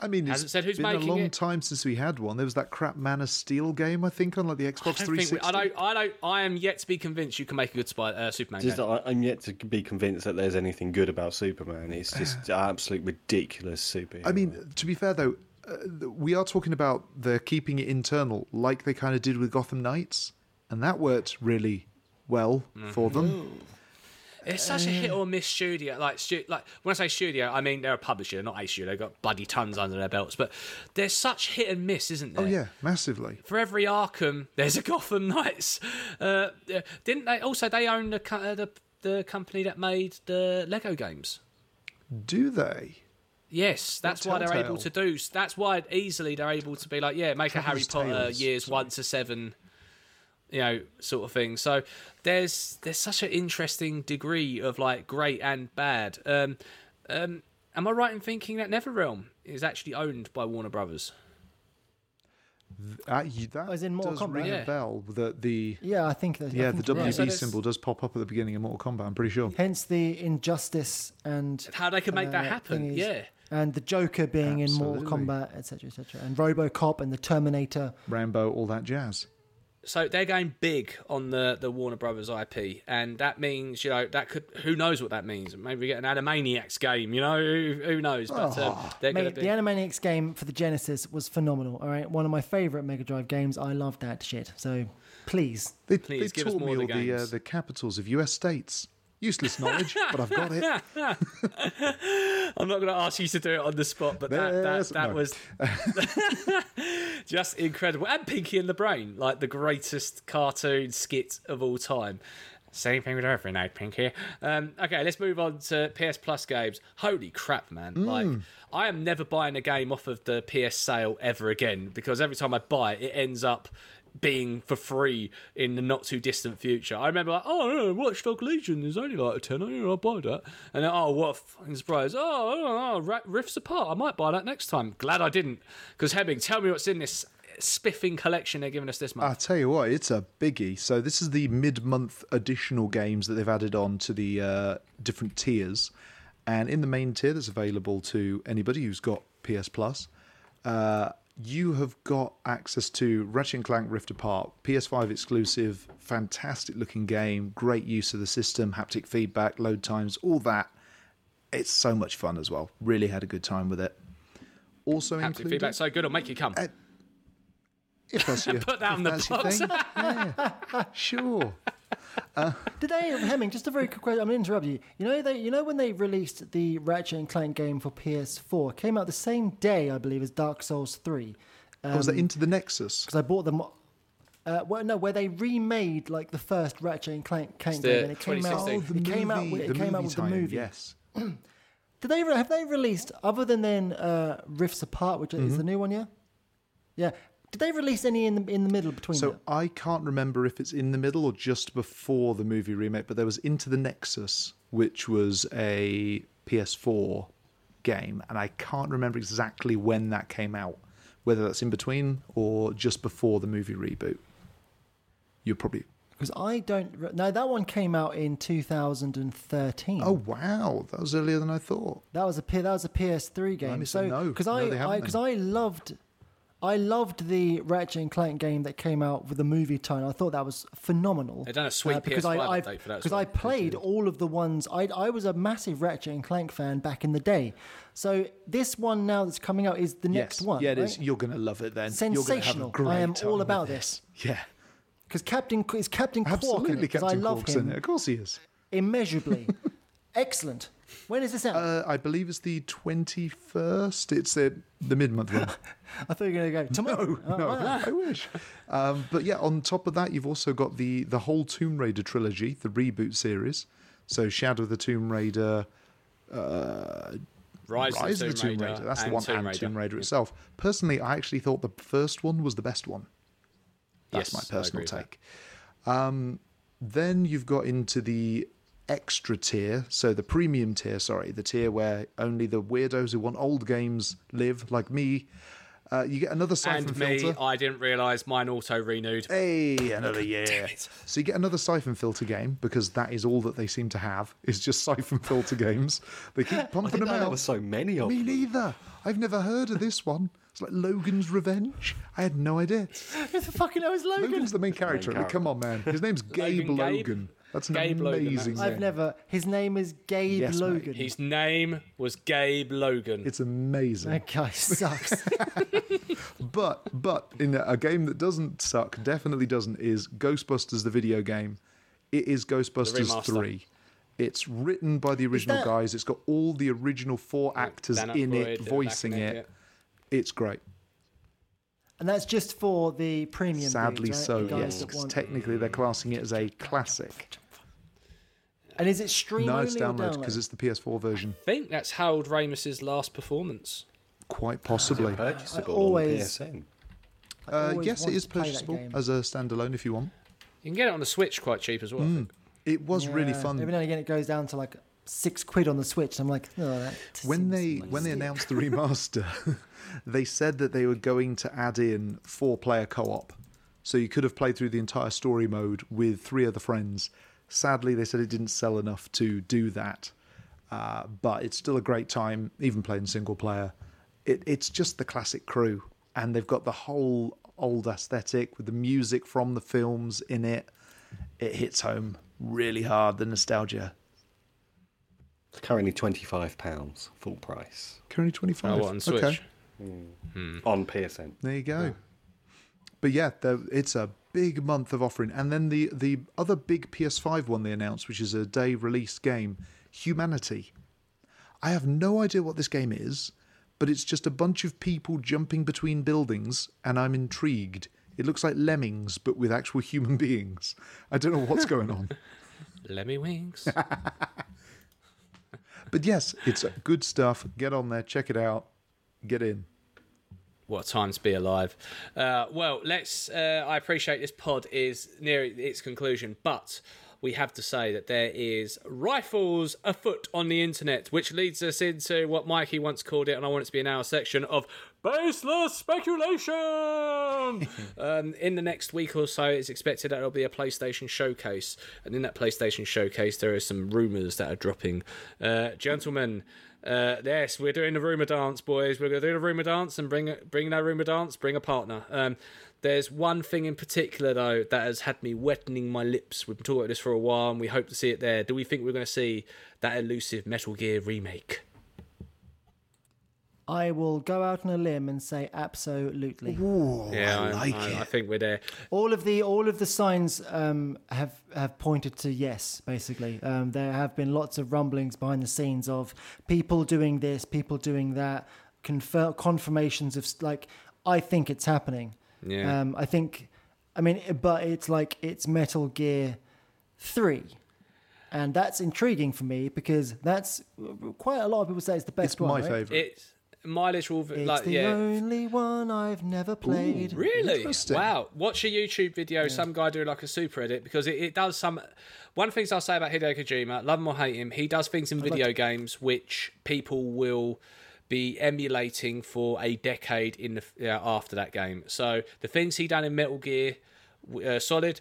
[SPEAKER 5] I mean, it's
[SPEAKER 3] Hasn't said who's
[SPEAKER 5] been a long
[SPEAKER 3] it.
[SPEAKER 5] time since we had one. There was that crap Man of Steel game, I think, on like the Xbox
[SPEAKER 3] I, don't think
[SPEAKER 5] 360.
[SPEAKER 3] we, I don't. I don't. I am yet to be convinced you can make a good spy, uh, Superman
[SPEAKER 4] Just,
[SPEAKER 3] game.
[SPEAKER 4] I, I'm yet to be convinced that there's anything good about Superman. It's just absolute ridiculous superhero.
[SPEAKER 5] I mean, to be fair though, uh, we are talking about the keeping it internal, like they kind of did with Gotham Knights, and that worked really well
[SPEAKER 3] Mm-hmm.
[SPEAKER 5] for them.
[SPEAKER 3] It's such a hit or miss studio. Like, stu- like when I say studio, I mean they're a publisher, not a studio. They've got bloody tons under their belts, but there's such hit and miss, isn't there?
[SPEAKER 5] Oh yeah, massively.
[SPEAKER 3] For every Arkham, there's a Gotham Knights. Uh, didn't they? Also, they own the, co- uh, the the company that made the Lego games.
[SPEAKER 5] Do they?
[SPEAKER 3] Yes, that's why they're able to do. That's why easily they're able to be like, yeah, make a Harry
[SPEAKER 5] Traveller's
[SPEAKER 3] Potter
[SPEAKER 5] Tales,
[SPEAKER 3] years one to seven, you know, sort of thing. So there's there's such an interesting degree of like great and bad. Um, um, am I right in thinking that NetherRealm is actually owned by Warner Brothers?
[SPEAKER 5] Uh, you- that
[SPEAKER 6] As in Mortal
[SPEAKER 5] does
[SPEAKER 6] Kombat?
[SPEAKER 5] ring
[SPEAKER 3] Yeah.
[SPEAKER 5] a bell. The the
[SPEAKER 6] Yeah, I think that.
[SPEAKER 5] Yeah, the
[SPEAKER 6] think you're
[SPEAKER 5] WB
[SPEAKER 6] right.
[SPEAKER 5] Symbol does pop up at the beginning of Mortal Kombat. I'm pretty sure.
[SPEAKER 6] Hence the injustice and
[SPEAKER 3] How they could make that
[SPEAKER 6] uh,
[SPEAKER 3] happen?
[SPEAKER 6] thingies.
[SPEAKER 3] Yeah.
[SPEAKER 6] and the Joker being in Mortal
[SPEAKER 5] Absolutely.
[SPEAKER 6] Kombat, etc., etc., and RoboCop and the Terminator.
[SPEAKER 5] Rambo, all that jazz.
[SPEAKER 3] So they're going big on the, the Warner Brothers IP, and that means you know that could who knows what that means. Maybe we get an Animaniacs game, you know who, who knows? But um, they're
[SPEAKER 6] Mate,
[SPEAKER 3] to
[SPEAKER 6] the. Animaniacs game for the Genesis was phenomenal. All right, one of my favorite Mega Drive games. I love that shit. So please,
[SPEAKER 5] They,
[SPEAKER 3] Please
[SPEAKER 5] they
[SPEAKER 3] give us
[SPEAKER 5] taught
[SPEAKER 3] more
[SPEAKER 5] me
[SPEAKER 3] of
[SPEAKER 5] all
[SPEAKER 3] the
[SPEAKER 5] the, uh,
[SPEAKER 3] games.
[SPEAKER 5] the capitals of US states. Useless knowledge, but I've got it.
[SPEAKER 3] I'm not going to ask you to do it on the spot, but that that, that
[SPEAKER 5] no.
[SPEAKER 3] was just incredible. And Pinky and the Brain, like the greatest cartoon skit of all time. Same thing with every night, Pinky. Um, okay, let's move on to PS Plus games. Holy crap, man! Like, I am never buying a game off of the PS sale ever again because every time I buy it, it ends up being for free in the not too distant future. I remember like, oh, no, Watch Dog Legion is only like a tenner, I'll buy that. And then, oh, what a fucking surprise. Oh, oh, oh, Ra- Rifts Apart, I might buy that next time. Glad I didn't. Because Hemming, tell me what's in this spiffing collection they're giving us this month.
[SPEAKER 5] I'll tell you what, it's a biggie. So this is the mid-month additional games that they've added on to the uh, different tiers, and in the main tier that's available to anybody who's got PS Plus, uh, you have got access to Ratchet and Clank Rift Apart, PS5 exclusive, fantastic looking game, great use of the system, haptic feedback, load times, all that. It's so much fun as well. Really had a good time with it. Also
[SPEAKER 3] Haptic
[SPEAKER 5] included,
[SPEAKER 3] feedback so good, it'll make you come.
[SPEAKER 5] Uh, if that's your,
[SPEAKER 3] Put that on the box.
[SPEAKER 5] thing, yeah, sure.
[SPEAKER 6] Did they Hemming? Just a very quick question. I'm going to interrupt you. You know they, you know when they released the Ratchet and Clank game for PS4, it came out the same day, I believe, as Dark Souls 3.
[SPEAKER 5] Oh, was that into the Nexus?
[SPEAKER 6] because I bought them. Uh, well, no, where they remade like the first Ratchet and Clank, Clank
[SPEAKER 3] the
[SPEAKER 6] game, and it came out.
[SPEAKER 3] 2016.
[SPEAKER 6] it came out. With, it came out with the movie.
[SPEAKER 5] Yes.
[SPEAKER 6] Did they have they released other than then uh, Rifts Apart, which
[SPEAKER 5] Mm-hmm.
[SPEAKER 6] is the new one? Yeah, yeah. Did they release any in the in the middle between
[SPEAKER 5] So
[SPEAKER 6] them?
[SPEAKER 5] I can't remember if it's in the middle or just before the movie remake, but there was Into the Nexus, which was a PS4 game, and I can't remember exactly when that came out, whether that's in between or just before the movie reboot. You're probably.
[SPEAKER 6] Because I don't. re- No, that one came out in 2013.
[SPEAKER 5] Oh wow, that was earlier than I thought.
[SPEAKER 6] That was a that was a PS3 game. So because
[SPEAKER 5] No,
[SPEAKER 6] I because
[SPEAKER 5] then.
[SPEAKER 6] I, loved I loved the Ratchet and Clank game that came out with the movie tone. I thought that was phenomenal.
[SPEAKER 3] They've done a sweet uh,
[SPEAKER 6] because
[SPEAKER 3] PS5
[SPEAKER 6] I
[SPEAKER 3] update for that
[SPEAKER 6] Because
[SPEAKER 3] well.
[SPEAKER 6] I played all of the ones. I I was a massive Ratchet and Clank fan back in the day. So this one now that's coming out is the next one.
[SPEAKER 5] Yeah, it
[SPEAKER 6] right?
[SPEAKER 5] is. You're going to love it then.
[SPEAKER 6] Sensational.
[SPEAKER 5] You're have a great
[SPEAKER 6] I am all about
[SPEAKER 5] this.
[SPEAKER 6] this.
[SPEAKER 5] Yeah,
[SPEAKER 6] Because Captain is Captain Quark in
[SPEAKER 5] absolutely. Captain
[SPEAKER 6] I love
[SPEAKER 5] Quark's
[SPEAKER 6] him
[SPEAKER 5] in it. Of course he is.
[SPEAKER 6] immeasurably. Excellent. When is this out?
[SPEAKER 5] Uh, I believe it's the 21st. It's the, the mid month one.
[SPEAKER 6] I thought you were going to go tomorrow. Oh,
[SPEAKER 5] no,
[SPEAKER 6] wow.
[SPEAKER 5] I wish. Um, but yeah, on top of that, you've also got the the whole Tomb Raider trilogy, the reboot series. So Shadow of the Tomb Raider,
[SPEAKER 3] Rise,
[SPEAKER 5] Rise of the Tomb Raider. That's the one,
[SPEAKER 3] Tomb
[SPEAKER 5] and
[SPEAKER 3] Raider.
[SPEAKER 5] Tomb Raider itself. Personally, I actually thought the first one was the best one. That's
[SPEAKER 3] Yes,
[SPEAKER 5] my personal
[SPEAKER 3] agree with that.
[SPEAKER 5] take. Um, then you've got into the extra tier, so the premium tier, sorry, the tier where only the weirdos who want old games live, like me. Uh, you get another siphon
[SPEAKER 3] And me,
[SPEAKER 5] filter.
[SPEAKER 3] I didn't realise mine auto renewed.
[SPEAKER 5] Hey, another year. So you get another Syphon Filter game because that is all that they seem to have is just Syphon Filter games. They keep
[SPEAKER 4] I
[SPEAKER 5] pumping
[SPEAKER 4] didn't
[SPEAKER 5] them
[SPEAKER 4] know
[SPEAKER 5] out.
[SPEAKER 4] there were so many of
[SPEAKER 5] Me
[SPEAKER 4] them.
[SPEAKER 5] neither. I've never heard of this one. It's like Logan's Revenge. I had no idea.
[SPEAKER 6] Who the fucking hell is Logan?
[SPEAKER 5] Logan's the main character.
[SPEAKER 4] character.
[SPEAKER 5] Come on, man. His name's Gabe
[SPEAKER 3] Logan
[SPEAKER 5] Logan.
[SPEAKER 3] Gabe?
[SPEAKER 5] That's an
[SPEAKER 3] Gabe
[SPEAKER 5] amazing
[SPEAKER 3] that's-
[SPEAKER 6] I've never. His name is Gabe
[SPEAKER 5] Yes, mate.
[SPEAKER 6] Logan.
[SPEAKER 3] His name was Gabe Logan.
[SPEAKER 5] It's amazing.
[SPEAKER 6] that guy sucks.
[SPEAKER 5] But but in a, a game that doesn't suck, definitely doesn't, is Ghostbusters the video game. It is Ghostbusters three. It's written by the original
[SPEAKER 6] that-
[SPEAKER 5] guys. It's got all the original four actors
[SPEAKER 3] Dan
[SPEAKER 5] in
[SPEAKER 3] Aykroyd,
[SPEAKER 5] it, voicing
[SPEAKER 3] back in
[SPEAKER 5] it. It's great.
[SPEAKER 6] And that's just for the premium.
[SPEAKER 5] Sadly
[SPEAKER 6] dudes, right?
[SPEAKER 5] so,
[SPEAKER 6] The
[SPEAKER 5] yes.
[SPEAKER 6] that
[SPEAKER 5] 'cause
[SPEAKER 6] want-
[SPEAKER 5] Technically, they're classing it as a classic.
[SPEAKER 6] And is it stream
[SPEAKER 5] No, it's
[SPEAKER 6] or
[SPEAKER 5] download
[SPEAKER 6] download?
[SPEAKER 5] because it's the PS4 version.
[SPEAKER 3] I think that's Harold Ramis's last performance.
[SPEAKER 5] Quite possibly.
[SPEAKER 4] Purchasable
[SPEAKER 6] always-
[SPEAKER 4] on PSN.
[SPEAKER 6] I
[SPEAKER 5] Uh,
[SPEAKER 6] always
[SPEAKER 5] yes, it
[SPEAKER 6] wanted
[SPEAKER 5] is
[SPEAKER 6] to play that
[SPEAKER 5] purchasable as a standalone if you want.
[SPEAKER 3] You can get it on the Switch quite cheap as well.
[SPEAKER 5] Mm. It was really fun.
[SPEAKER 6] Every now and again, it goes down to like six quid on the Switch. I'm like, oh, that
[SPEAKER 5] when they
[SPEAKER 6] like
[SPEAKER 5] when they announced the remaster, they said that they were going to add in four player co-op, so you could have played through the entire story mode with three other friends. Sadly, they said it didn't sell enough to do that, uh, but it's still a great time, even playing single player. It, it's just the classic crew, and they've got the whole old aesthetic with the music from the films in it. It hits home really hard, the nostalgia.
[SPEAKER 4] It's currently £25 full price
[SPEAKER 5] Currently 25.
[SPEAKER 3] Oh, what, on Switch?
[SPEAKER 5] Okay. Hmm.
[SPEAKER 4] on PSN.
[SPEAKER 5] There you go. But yeah, there, it's a big month of offering. And then the, the other big PS5 one they announced, which is a day release game, Humanity. I have no idea what this game is, but it's just a bunch of people jumping between buildings, and I'm intrigued. It looks like lemmings, but with actual human beings. I don't know what's going on.
[SPEAKER 3] Lemmy Wings.
[SPEAKER 5] But yes, it's good stuff. Get on there, check it out, get in.
[SPEAKER 3] what a time to be alive. Uh, well, let's. Uh, I appreciate this pod is near its conclusion, but we have to say that there is rifles afoot on the internet, which leads us into what Mikey once called it, and I want it to be in our section of baseless speculation. um, in the next week or so, it's expected that there'll be a PlayStation showcase, and in that PlayStation showcase, there are some rumors that are dropping. Uh, gentlemen. Uh, yes, we're doing the rumor dance, boys. We're going to do the rumor dance and bring bring that rumor dance. Bring a partner. Um, there's one thing in particular though that has had me wetting my lips. We've been talking about this for a while, and we hope to see it there. Do we think we're going to see that elusive Metal Gear remake?
[SPEAKER 6] I will go out on a limb and say absolutely.
[SPEAKER 3] yeah,
[SPEAKER 5] I like
[SPEAKER 3] I,
[SPEAKER 5] it.
[SPEAKER 3] I think we're there.
[SPEAKER 6] All of the all of the signs um, have have pointed to yes. Basically, um, there have been lots of rumblings behind the scenes of people doing this, people doing that, confer- confirmations of like I think it's happening.
[SPEAKER 3] Yeah.
[SPEAKER 6] Um, I think, I mean, but it's like it's Metal Gear three, and that's intriguing for me because that's quite a lot of people say it's the best
[SPEAKER 5] It's
[SPEAKER 6] one.
[SPEAKER 5] my
[SPEAKER 6] right?
[SPEAKER 5] favourite.
[SPEAKER 3] It's my literal
[SPEAKER 6] It's
[SPEAKER 3] like
[SPEAKER 6] the
[SPEAKER 3] yeah.
[SPEAKER 6] only one I've never played.
[SPEAKER 3] Really? Wow. Watch a YouTube video, some guy doing like a super edit because it, it does some. One of the things I'll say about Hideo Kojima, love him or hate him, he does things in video games which people will be emulating for a decade in the yeah, after that game. So the things he done in Metal Gear uh, Solid,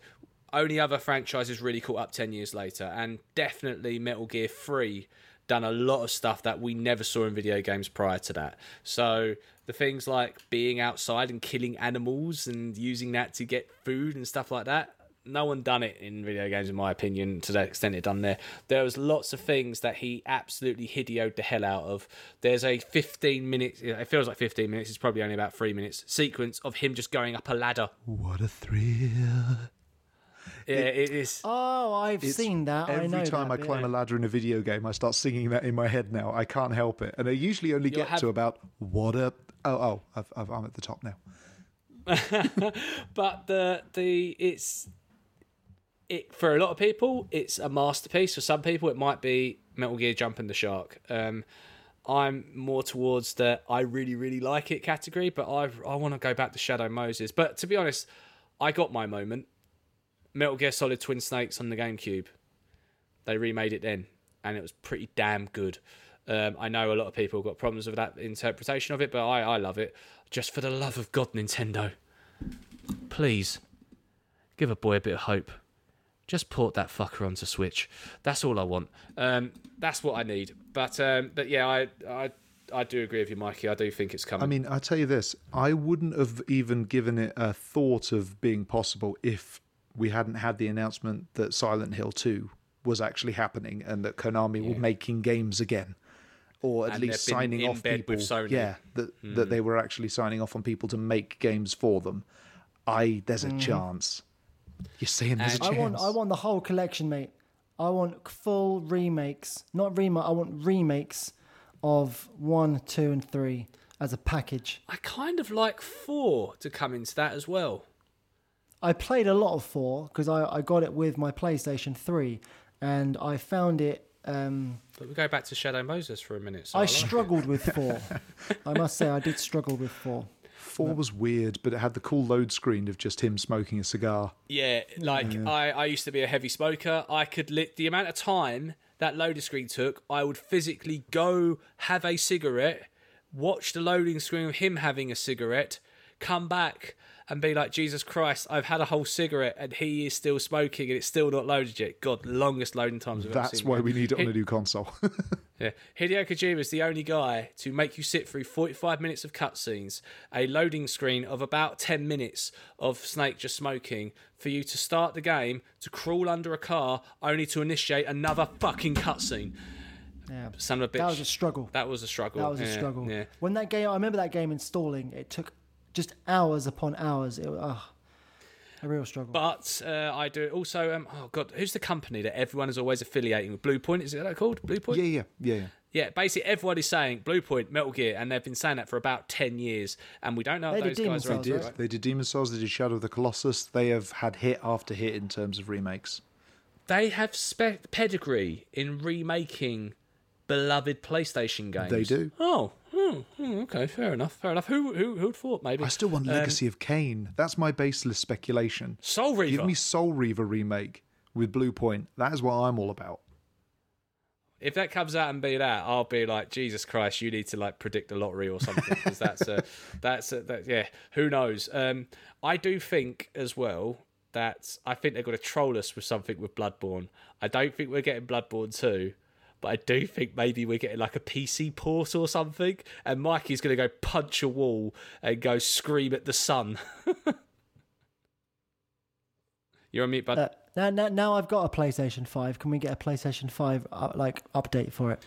[SPEAKER 3] only other franchises really caught up ten years later, and definitely Metal Gear Three done a lot of stuff that we never saw in video games prior to that. So the things like being outside and killing animals and using that to get food and stuff like that. No one done it in video games, in my opinion, to the extent it done there. There was lots of things that he absolutely hidioed the hell out of. There's a 15 minutes, it feels like 15 minutes, it's probably only about three minutes, sequence of him just going up a ladder.
[SPEAKER 5] What a thrill.
[SPEAKER 3] Yeah, it is.
[SPEAKER 6] Oh, I've
[SPEAKER 5] It's
[SPEAKER 6] seen that. I
[SPEAKER 5] Every
[SPEAKER 6] know
[SPEAKER 5] time
[SPEAKER 6] that
[SPEAKER 5] I climb a ladder in a video game, I start singing that in my head now. I can't help it. And I usually only
[SPEAKER 3] You'll
[SPEAKER 5] get
[SPEAKER 3] have-
[SPEAKER 5] to about, what a. Oh, oh, I've, I've, I'm at the top now.
[SPEAKER 3] but the the it's it for a lot of people it's a masterpiece for some people it might be metal gear jumping the shark um i'm more towards the i really really like it category but i i want to go back to shadow moses but to be honest i got my moment metal gear solid twin snakes on the gamecube they remade it then and it was pretty damn good um, i know a lot of people got problems with that interpretation of it but i i love it just for the love of god nintendo please give a boy a bit of hope. Just port that fucker onto Switch. That's all I want. Um, that's what I need. But um, but yeah, I, I I do agree with you, Mikey. I do think it's coming.
[SPEAKER 5] I mean, I tell you this, I wouldn't have even given it a thought of being possible if we hadn't had the announcement that Silent Hill 2 was actually happening and that Konami were making games again. Or at
[SPEAKER 3] And
[SPEAKER 5] least signing off people.
[SPEAKER 3] with Sony.
[SPEAKER 5] Yeah, that that hmm. they were actually signing off on people to make games for them. I there's a hmm. chance. You're saying there's a
[SPEAKER 3] And-
[SPEAKER 6] I
[SPEAKER 5] chance.
[SPEAKER 6] want I want the whole collection, mate. I want full remakes, not remake. I want remakes of one, two, and three as a package.
[SPEAKER 3] I kind of like four to come into that as well.
[SPEAKER 6] I played a lot of four because I, I got it with my PlayStation Three, and I found it. Um,
[SPEAKER 3] But we go back to Shadow Moses for a minute. So
[SPEAKER 6] I
[SPEAKER 3] like it.
[SPEAKER 6] struggled with four. I must say, I did struggle with four.
[SPEAKER 5] Four was weird, but it had the cool load screen of just him smoking a cigar.
[SPEAKER 3] Yeah, like I, I used to be a heavy smoker. I could lit the amount of time that loading screen took. I would physically go have a cigarette, watch the loading screen of him having a cigarette, come back, and be like, Jesus Christ, I've had a whole cigarette and he is still smoking and it's still not loaded yet. God, longest loading times I've ever
[SPEAKER 5] That's
[SPEAKER 3] seen.
[SPEAKER 5] why we need it on
[SPEAKER 3] Hi-
[SPEAKER 5] a new console.
[SPEAKER 3] Yeah. Hideo Kojima is the only guy to make you sit through 45 minutes of cutscenes, a loading screen of about 10 minutes of Snake just smoking, for you to start the game, to crawl under a car, only to initiate another fucking cutscene.
[SPEAKER 6] Yeah.
[SPEAKER 3] Son of a bitch.
[SPEAKER 6] That was a struggle.
[SPEAKER 3] That was a struggle.
[SPEAKER 6] That was a
[SPEAKER 3] Yeah,
[SPEAKER 6] struggle.
[SPEAKER 3] Yeah.
[SPEAKER 6] When that game, I remember that game installing. It took just hours upon hours. It was ah, a real struggle.
[SPEAKER 3] But uh, I do also. Um, oh god, who's the company that everyone is always affiliating with? Blue Point is it that called? Blue Point.
[SPEAKER 5] yeah, yeah, yeah, yeah.
[SPEAKER 3] Yeah, basically everyone is saying Blue Point, Metal Gear, and they've been saying that for about ten years, and we don't know
[SPEAKER 6] They
[SPEAKER 3] if
[SPEAKER 6] did
[SPEAKER 3] those
[SPEAKER 6] Demon
[SPEAKER 3] guys are
[SPEAKER 6] Souls,
[SPEAKER 3] up
[SPEAKER 5] They did.
[SPEAKER 3] it.
[SPEAKER 5] They did Demon's Souls. They did Shadow of the Colossus. They have had hit after hit in terms of remakes.
[SPEAKER 3] They have spe- pedigree in remaking beloved PlayStation games.
[SPEAKER 5] They do.
[SPEAKER 3] Oh, hmm, hmm, okay, fair enough, fair enough. Who who who'd thought maybe?
[SPEAKER 5] I still want
[SPEAKER 3] Um,
[SPEAKER 5] Legacy of Kain. That's my baseless speculation.
[SPEAKER 3] Soul Reaver.
[SPEAKER 5] Give me Soul Reaver remake with Blue Point. That is what I'm all about.
[SPEAKER 3] if that comes out and be that, I'll be like, Jesus Christ, you need to like predict the lottery or something because that's a, that's a, that, yeah, who knows? Um, I do think as well that I think they're going to troll us with something with Bloodborne. I don't think we're getting Bloodborne 2, but I do think maybe we're getting like a PC port or something, and Mikey's going to go punch a wall and go scream at the sun. You're on mute, bud.
[SPEAKER 6] Uh, now, now, now I've got a PlayStation Five. Can we get a PlayStation Five uh, like update for it?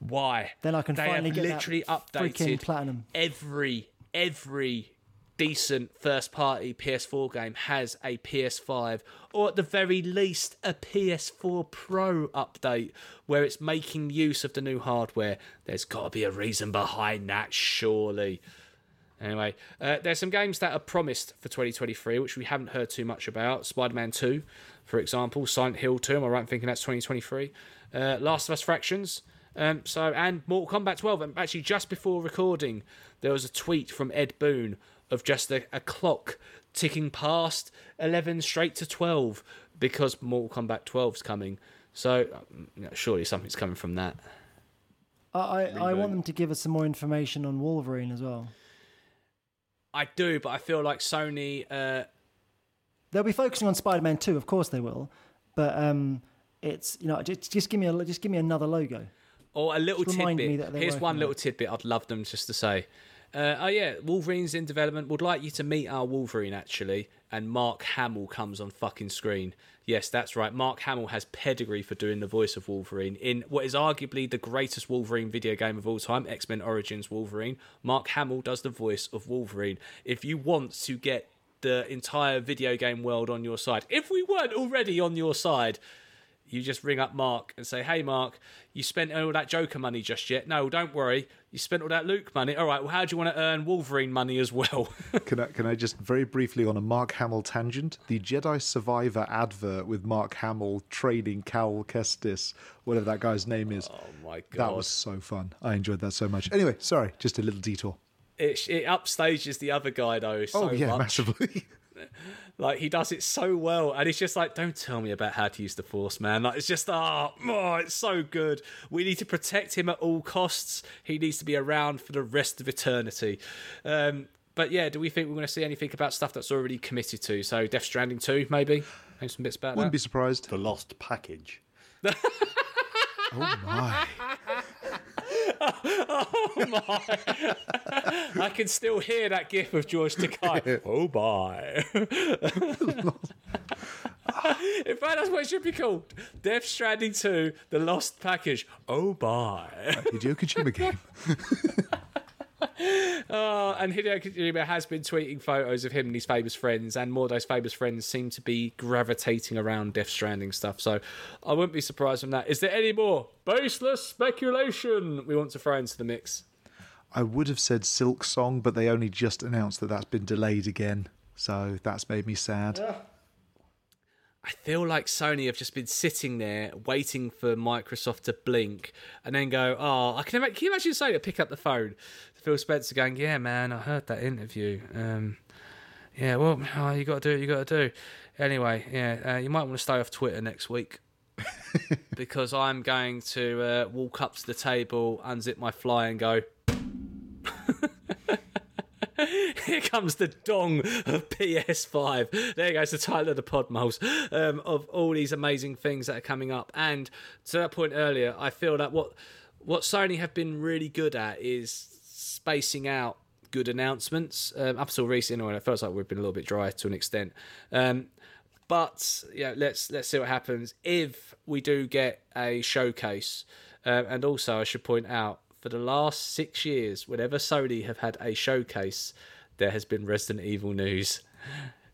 [SPEAKER 3] Why?
[SPEAKER 6] Then I can
[SPEAKER 3] they
[SPEAKER 6] finally
[SPEAKER 3] have
[SPEAKER 6] get
[SPEAKER 3] literally
[SPEAKER 6] freaking
[SPEAKER 3] updated
[SPEAKER 6] platinum.
[SPEAKER 3] every every decent first party PS4 game has a PS5 or at the very least a PS4 Pro update where it's making use of the new hardware. There's got to be a reason behind that, surely. Anyway, uh, there's some games that are promised for 2023, which we haven't heard too much about. Spider Man 2, for example, Silent Hill 2, am I right in thinking that's 2023? Uh, Last of Us Factions, um, so and Mortal Kombat 12. And actually, just before recording, there was a tweet from Ed Boon of just a, a clock ticking past 11 straight to 12 because Mortal Kombat 12's coming. So, you know, surely something's coming from that.
[SPEAKER 6] I, I, I want them to give us some more information on Wolverine as well.
[SPEAKER 3] I do, but I feel like Sony. Uh,
[SPEAKER 6] They'll be focusing on Spider-Man 2, of course they will, but um, it's you know just, just give me a just give me another logo.
[SPEAKER 3] Or a little
[SPEAKER 6] Just me
[SPEAKER 3] tidbit.
[SPEAKER 6] that
[SPEAKER 3] Here's one
[SPEAKER 6] on
[SPEAKER 3] little
[SPEAKER 6] it.
[SPEAKER 3] tidbit I'd love them just to say. Uh, oh yeah, Wolverine's in development. Would like you to meet our Wolverine actually, and Mark Hamill comes on fucking screen. Yes, that's right. Mark Hamill has pedigree for doing the voice of Wolverine in what is arguably the greatest Wolverine video game of all time, X Men Origins Wolverine. Mark Hamill does the voice of Wolverine. If you want to get the entire video game world on your side, if we weren't already on your side, you just ring up Mark and say, "Hey, Mark, you spent all that Joker money just yet? No, don't worry. You spent all that Luke money. All right. Well, how do you want to earn Wolverine money as well?"
[SPEAKER 5] Can I, can I just very briefly on a Mark Hamill tangent? The Jedi Survivor advert with Mark Hamill trading Cal Kestis, whatever that guy's name is.
[SPEAKER 3] oh my god!
[SPEAKER 5] that was so fun. I enjoyed that so much. Anyway, sorry, just a little detour.
[SPEAKER 3] it, it upstages the other guy though. So
[SPEAKER 5] oh yeah,
[SPEAKER 3] much.
[SPEAKER 5] massively.
[SPEAKER 3] Like he does it so well, and it's just like, don't tell me about how to use the Force, man. Like it's just ah, oh, it's so good. We need to protect him at all costs. He needs to be around for the rest of eternity. Um, but yeah, do we think we're going to see anything about stuff that's already committed to? So Death Stranding two, maybe. Maybe some bits about
[SPEAKER 5] Wouldn't
[SPEAKER 3] that.
[SPEAKER 5] be surprised.
[SPEAKER 4] The Lost Package.
[SPEAKER 5] Oh my! Oh my.
[SPEAKER 3] I can still hear that gif of George Takei. oh my. In fact, that's what it should be called. Death Stranding 2, The Lost Package. Oh my.
[SPEAKER 5] Uh, Hideo Kojima game.
[SPEAKER 3] Oh, and Hideo Kojima has been tweeting photos of him and his famous friends, and more of those famous friends seem to be gravitating around Death Stranding stuff. So I wouldn't be surprised from that. Is there any more baseless speculation we want to throw into the mix?
[SPEAKER 5] I would have said Silk Song, but they only just announced that that's been delayed again. So that's made me sad.
[SPEAKER 3] I feel like Sony have just been sitting there waiting for Microsoft to blink and then go, oh, I can, can you imagine Sony pick up the phone to Phil Spencer going, yeah, man, I heard that interview. Um, yeah, well, oh, you got to do what you got to do. Anyway, yeah, uh, you might want to stay off Twitter next week because I'm going to uh, walk up to the table, unzip my fly, and go. Here comes the dong of PS5. There goes the title of the pod, Moles, um, of all these amazing things that are coming up. And to that point earlier, I feel that what what Sony have been really good at is spacing out good announcements. Um, up until recently, anyway, it feels like we've been a little bit dry to an extent. Um, but yeah, let's let's see what happens if we do get a showcase. Um, and also, I should point out for the last six years, whenever Sony have had a showcase, there has been Resident Evil news.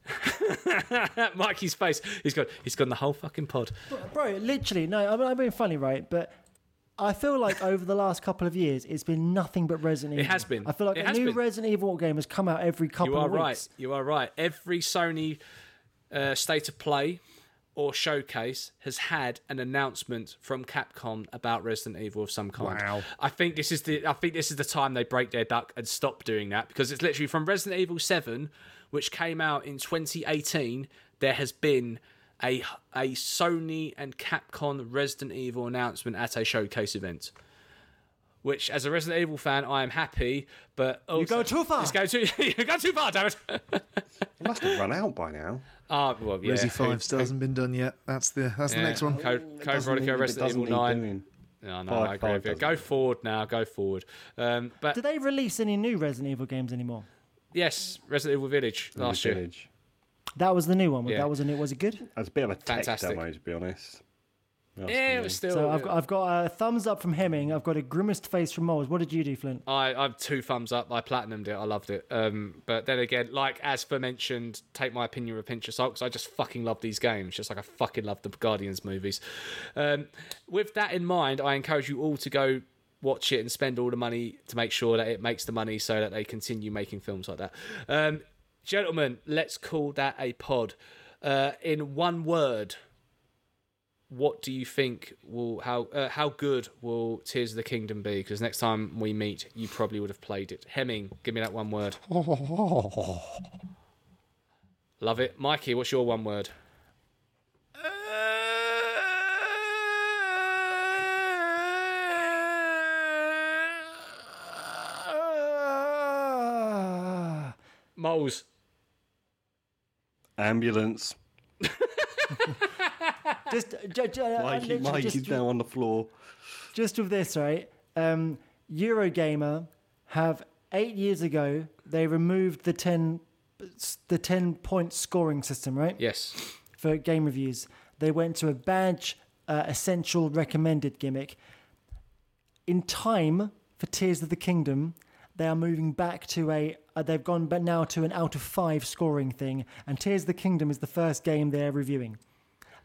[SPEAKER 3] Mikey's face. He's got he's gone the whole fucking pod.
[SPEAKER 6] Bro, literally, no, I'm, I'm being funny, right? But I feel like over the last couple of years, it's been nothing but Resident Evil.
[SPEAKER 3] It has been.
[SPEAKER 6] I feel like
[SPEAKER 3] It
[SPEAKER 6] a new
[SPEAKER 3] been.
[SPEAKER 6] Resident Evil game has come out every couple
[SPEAKER 3] You are
[SPEAKER 6] of
[SPEAKER 3] right.
[SPEAKER 6] weeks.
[SPEAKER 3] You are right. Every Sony uh, state of play or showcase has had an announcement from Capcom about Resident Evil of some kind.
[SPEAKER 5] Wow.
[SPEAKER 3] I think this is the I think this is the time they break their duck and stop doing that because it's literally from Resident Evil 7 which came out in 2018 there has been a a Sony and Capcom Resident Evil announcement at a showcase event. Which, as a Resident Evil fan, I am happy, but also,
[SPEAKER 6] go too far.
[SPEAKER 3] It's go too, you go too far, damn it.
[SPEAKER 4] It must have run out by now.
[SPEAKER 3] Ah, well, yeah.
[SPEAKER 5] Resi Five still hasn't been done yet. That's the that's the next one.
[SPEAKER 3] Code, Code Veronica,
[SPEAKER 4] need-
[SPEAKER 3] Resident Evil 9.
[SPEAKER 4] doing.
[SPEAKER 3] No, no,
[SPEAKER 4] Five-
[SPEAKER 3] I agree
[SPEAKER 4] five
[SPEAKER 3] with you. Go forward now, go forward. Um, but
[SPEAKER 6] Do they release any new Resident Evil games anymore?
[SPEAKER 3] yes, Resident Evil Village last year.
[SPEAKER 6] That was the new one.
[SPEAKER 3] Yeah.
[SPEAKER 6] That was a new. Was it good?
[SPEAKER 4] That's a bit of a tech
[SPEAKER 3] Fantastic.
[SPEAKER 4] demo, to be honest. That's
[SPEAKER 3] Yeah, it was still.
[SPEAKER 6] So I've got, I've got a thumbs up from Hemming. I've got a grimaced face from Moles. What did you do, Flint?
[SPEAKER 3] I, I'm two thumbs up. I platinumed it. I loved it. Um, but then again, like as for mentioned, take my opinion with a pinch of salt because I just fucking love these games, just like I fucking love the Guardians movies. Um, with that in mind, I encourage you all to go watch it and spend all the money to make sure that it makes the money so that they continue making films like that. Um, gentlemen, let's call that a pod. Uh, in one word, what do you think will how uh, how good will Tears of the Kingdom be? Because next time we meet, you probably would have played it. Hemming, give me that one word. Love it, Mikey. What's your one word? Moles.
[SPEAKER 4] Ambulance.
[SPEAKER 6] Just, ju- ju- uh,
[SPEAKER 4] Mikey, Mikey's
[SPEAKER 6] just,
[SPEAKER 4] down on the floor.
[SPEAKER 6] just with this, right? Um, Eurogamer have eight years ago they removed the ten the ten point scoring system, right?
[SPEAKER 3] Yes.
[SPEAKER 6] For game reviews, they went to a badge uh, essential recommended gimmick. In time for Tears of the Kingdom, they are moving back to a. Uh, they've gone back now to an out of five scoring thing, and Tears of the Kingdom is the first game they're reviewing.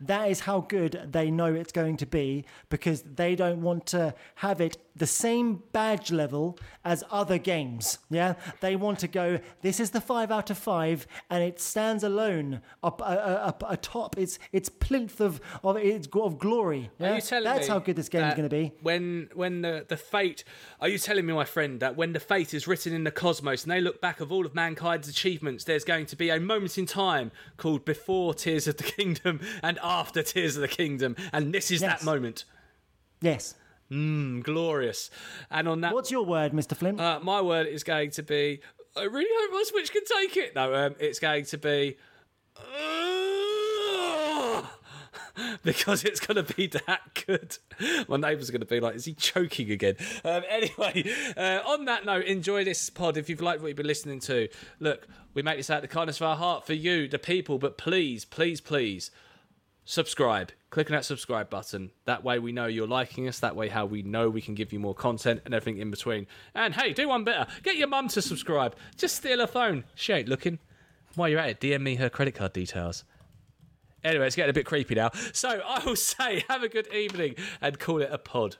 [SPEAKER 6] That is how good they know it's going to be because they don't want to have it the same badge level as other games. Yeah, they want to go. This is the five out of five, and it stands alone up, uh, uh, up atop its its plinth of of its of glory.
[SPEAKER 3] Are you telling
[SPEAKER 6] That's
[SPEAKER 3] me
[SPEAKER 6] how good this game is going to be.
[SPEAKER 3] When when the the fate are you telling me, my friend, that when the fate is written in the cosmos and they look back of all of mankind's achievements, there's going to be a moment in time called before Tears of the Kingdom and after Tears of the Kingdom, and this is
[SPEAKER 6] Yes.
[SPEAKER 3] that moment.
[SPEAKER 6] Yes.
[SPEAKER 3] Mm, glorious. And on that
[SPEAKER 6] What's your word, Mr. Flint?
[SPEAKER 3] Uh, my word is going to be. I really hope my Switch can take it. No, um, it's going to be. because it's going to be that good. My neighbours are going to be like, is he choking again? Um, anyway, uh, on that note, enjoy this pod. If you've liked what you've been listening to, look, we make this out of the kindness of our heart for you, the people, but please, please, please subscribe. Click on that subscribe button. That way we know you're liking us. That way, how we know we can give you more content and everything in between. And hey, do one better. Get your mum to subscribe. Just steal her phone. She ain't looking. While you're at it, DM me her credit card details. Anyway, it's getting a bit creepy now. So I will say, have a good evening and call it a pod.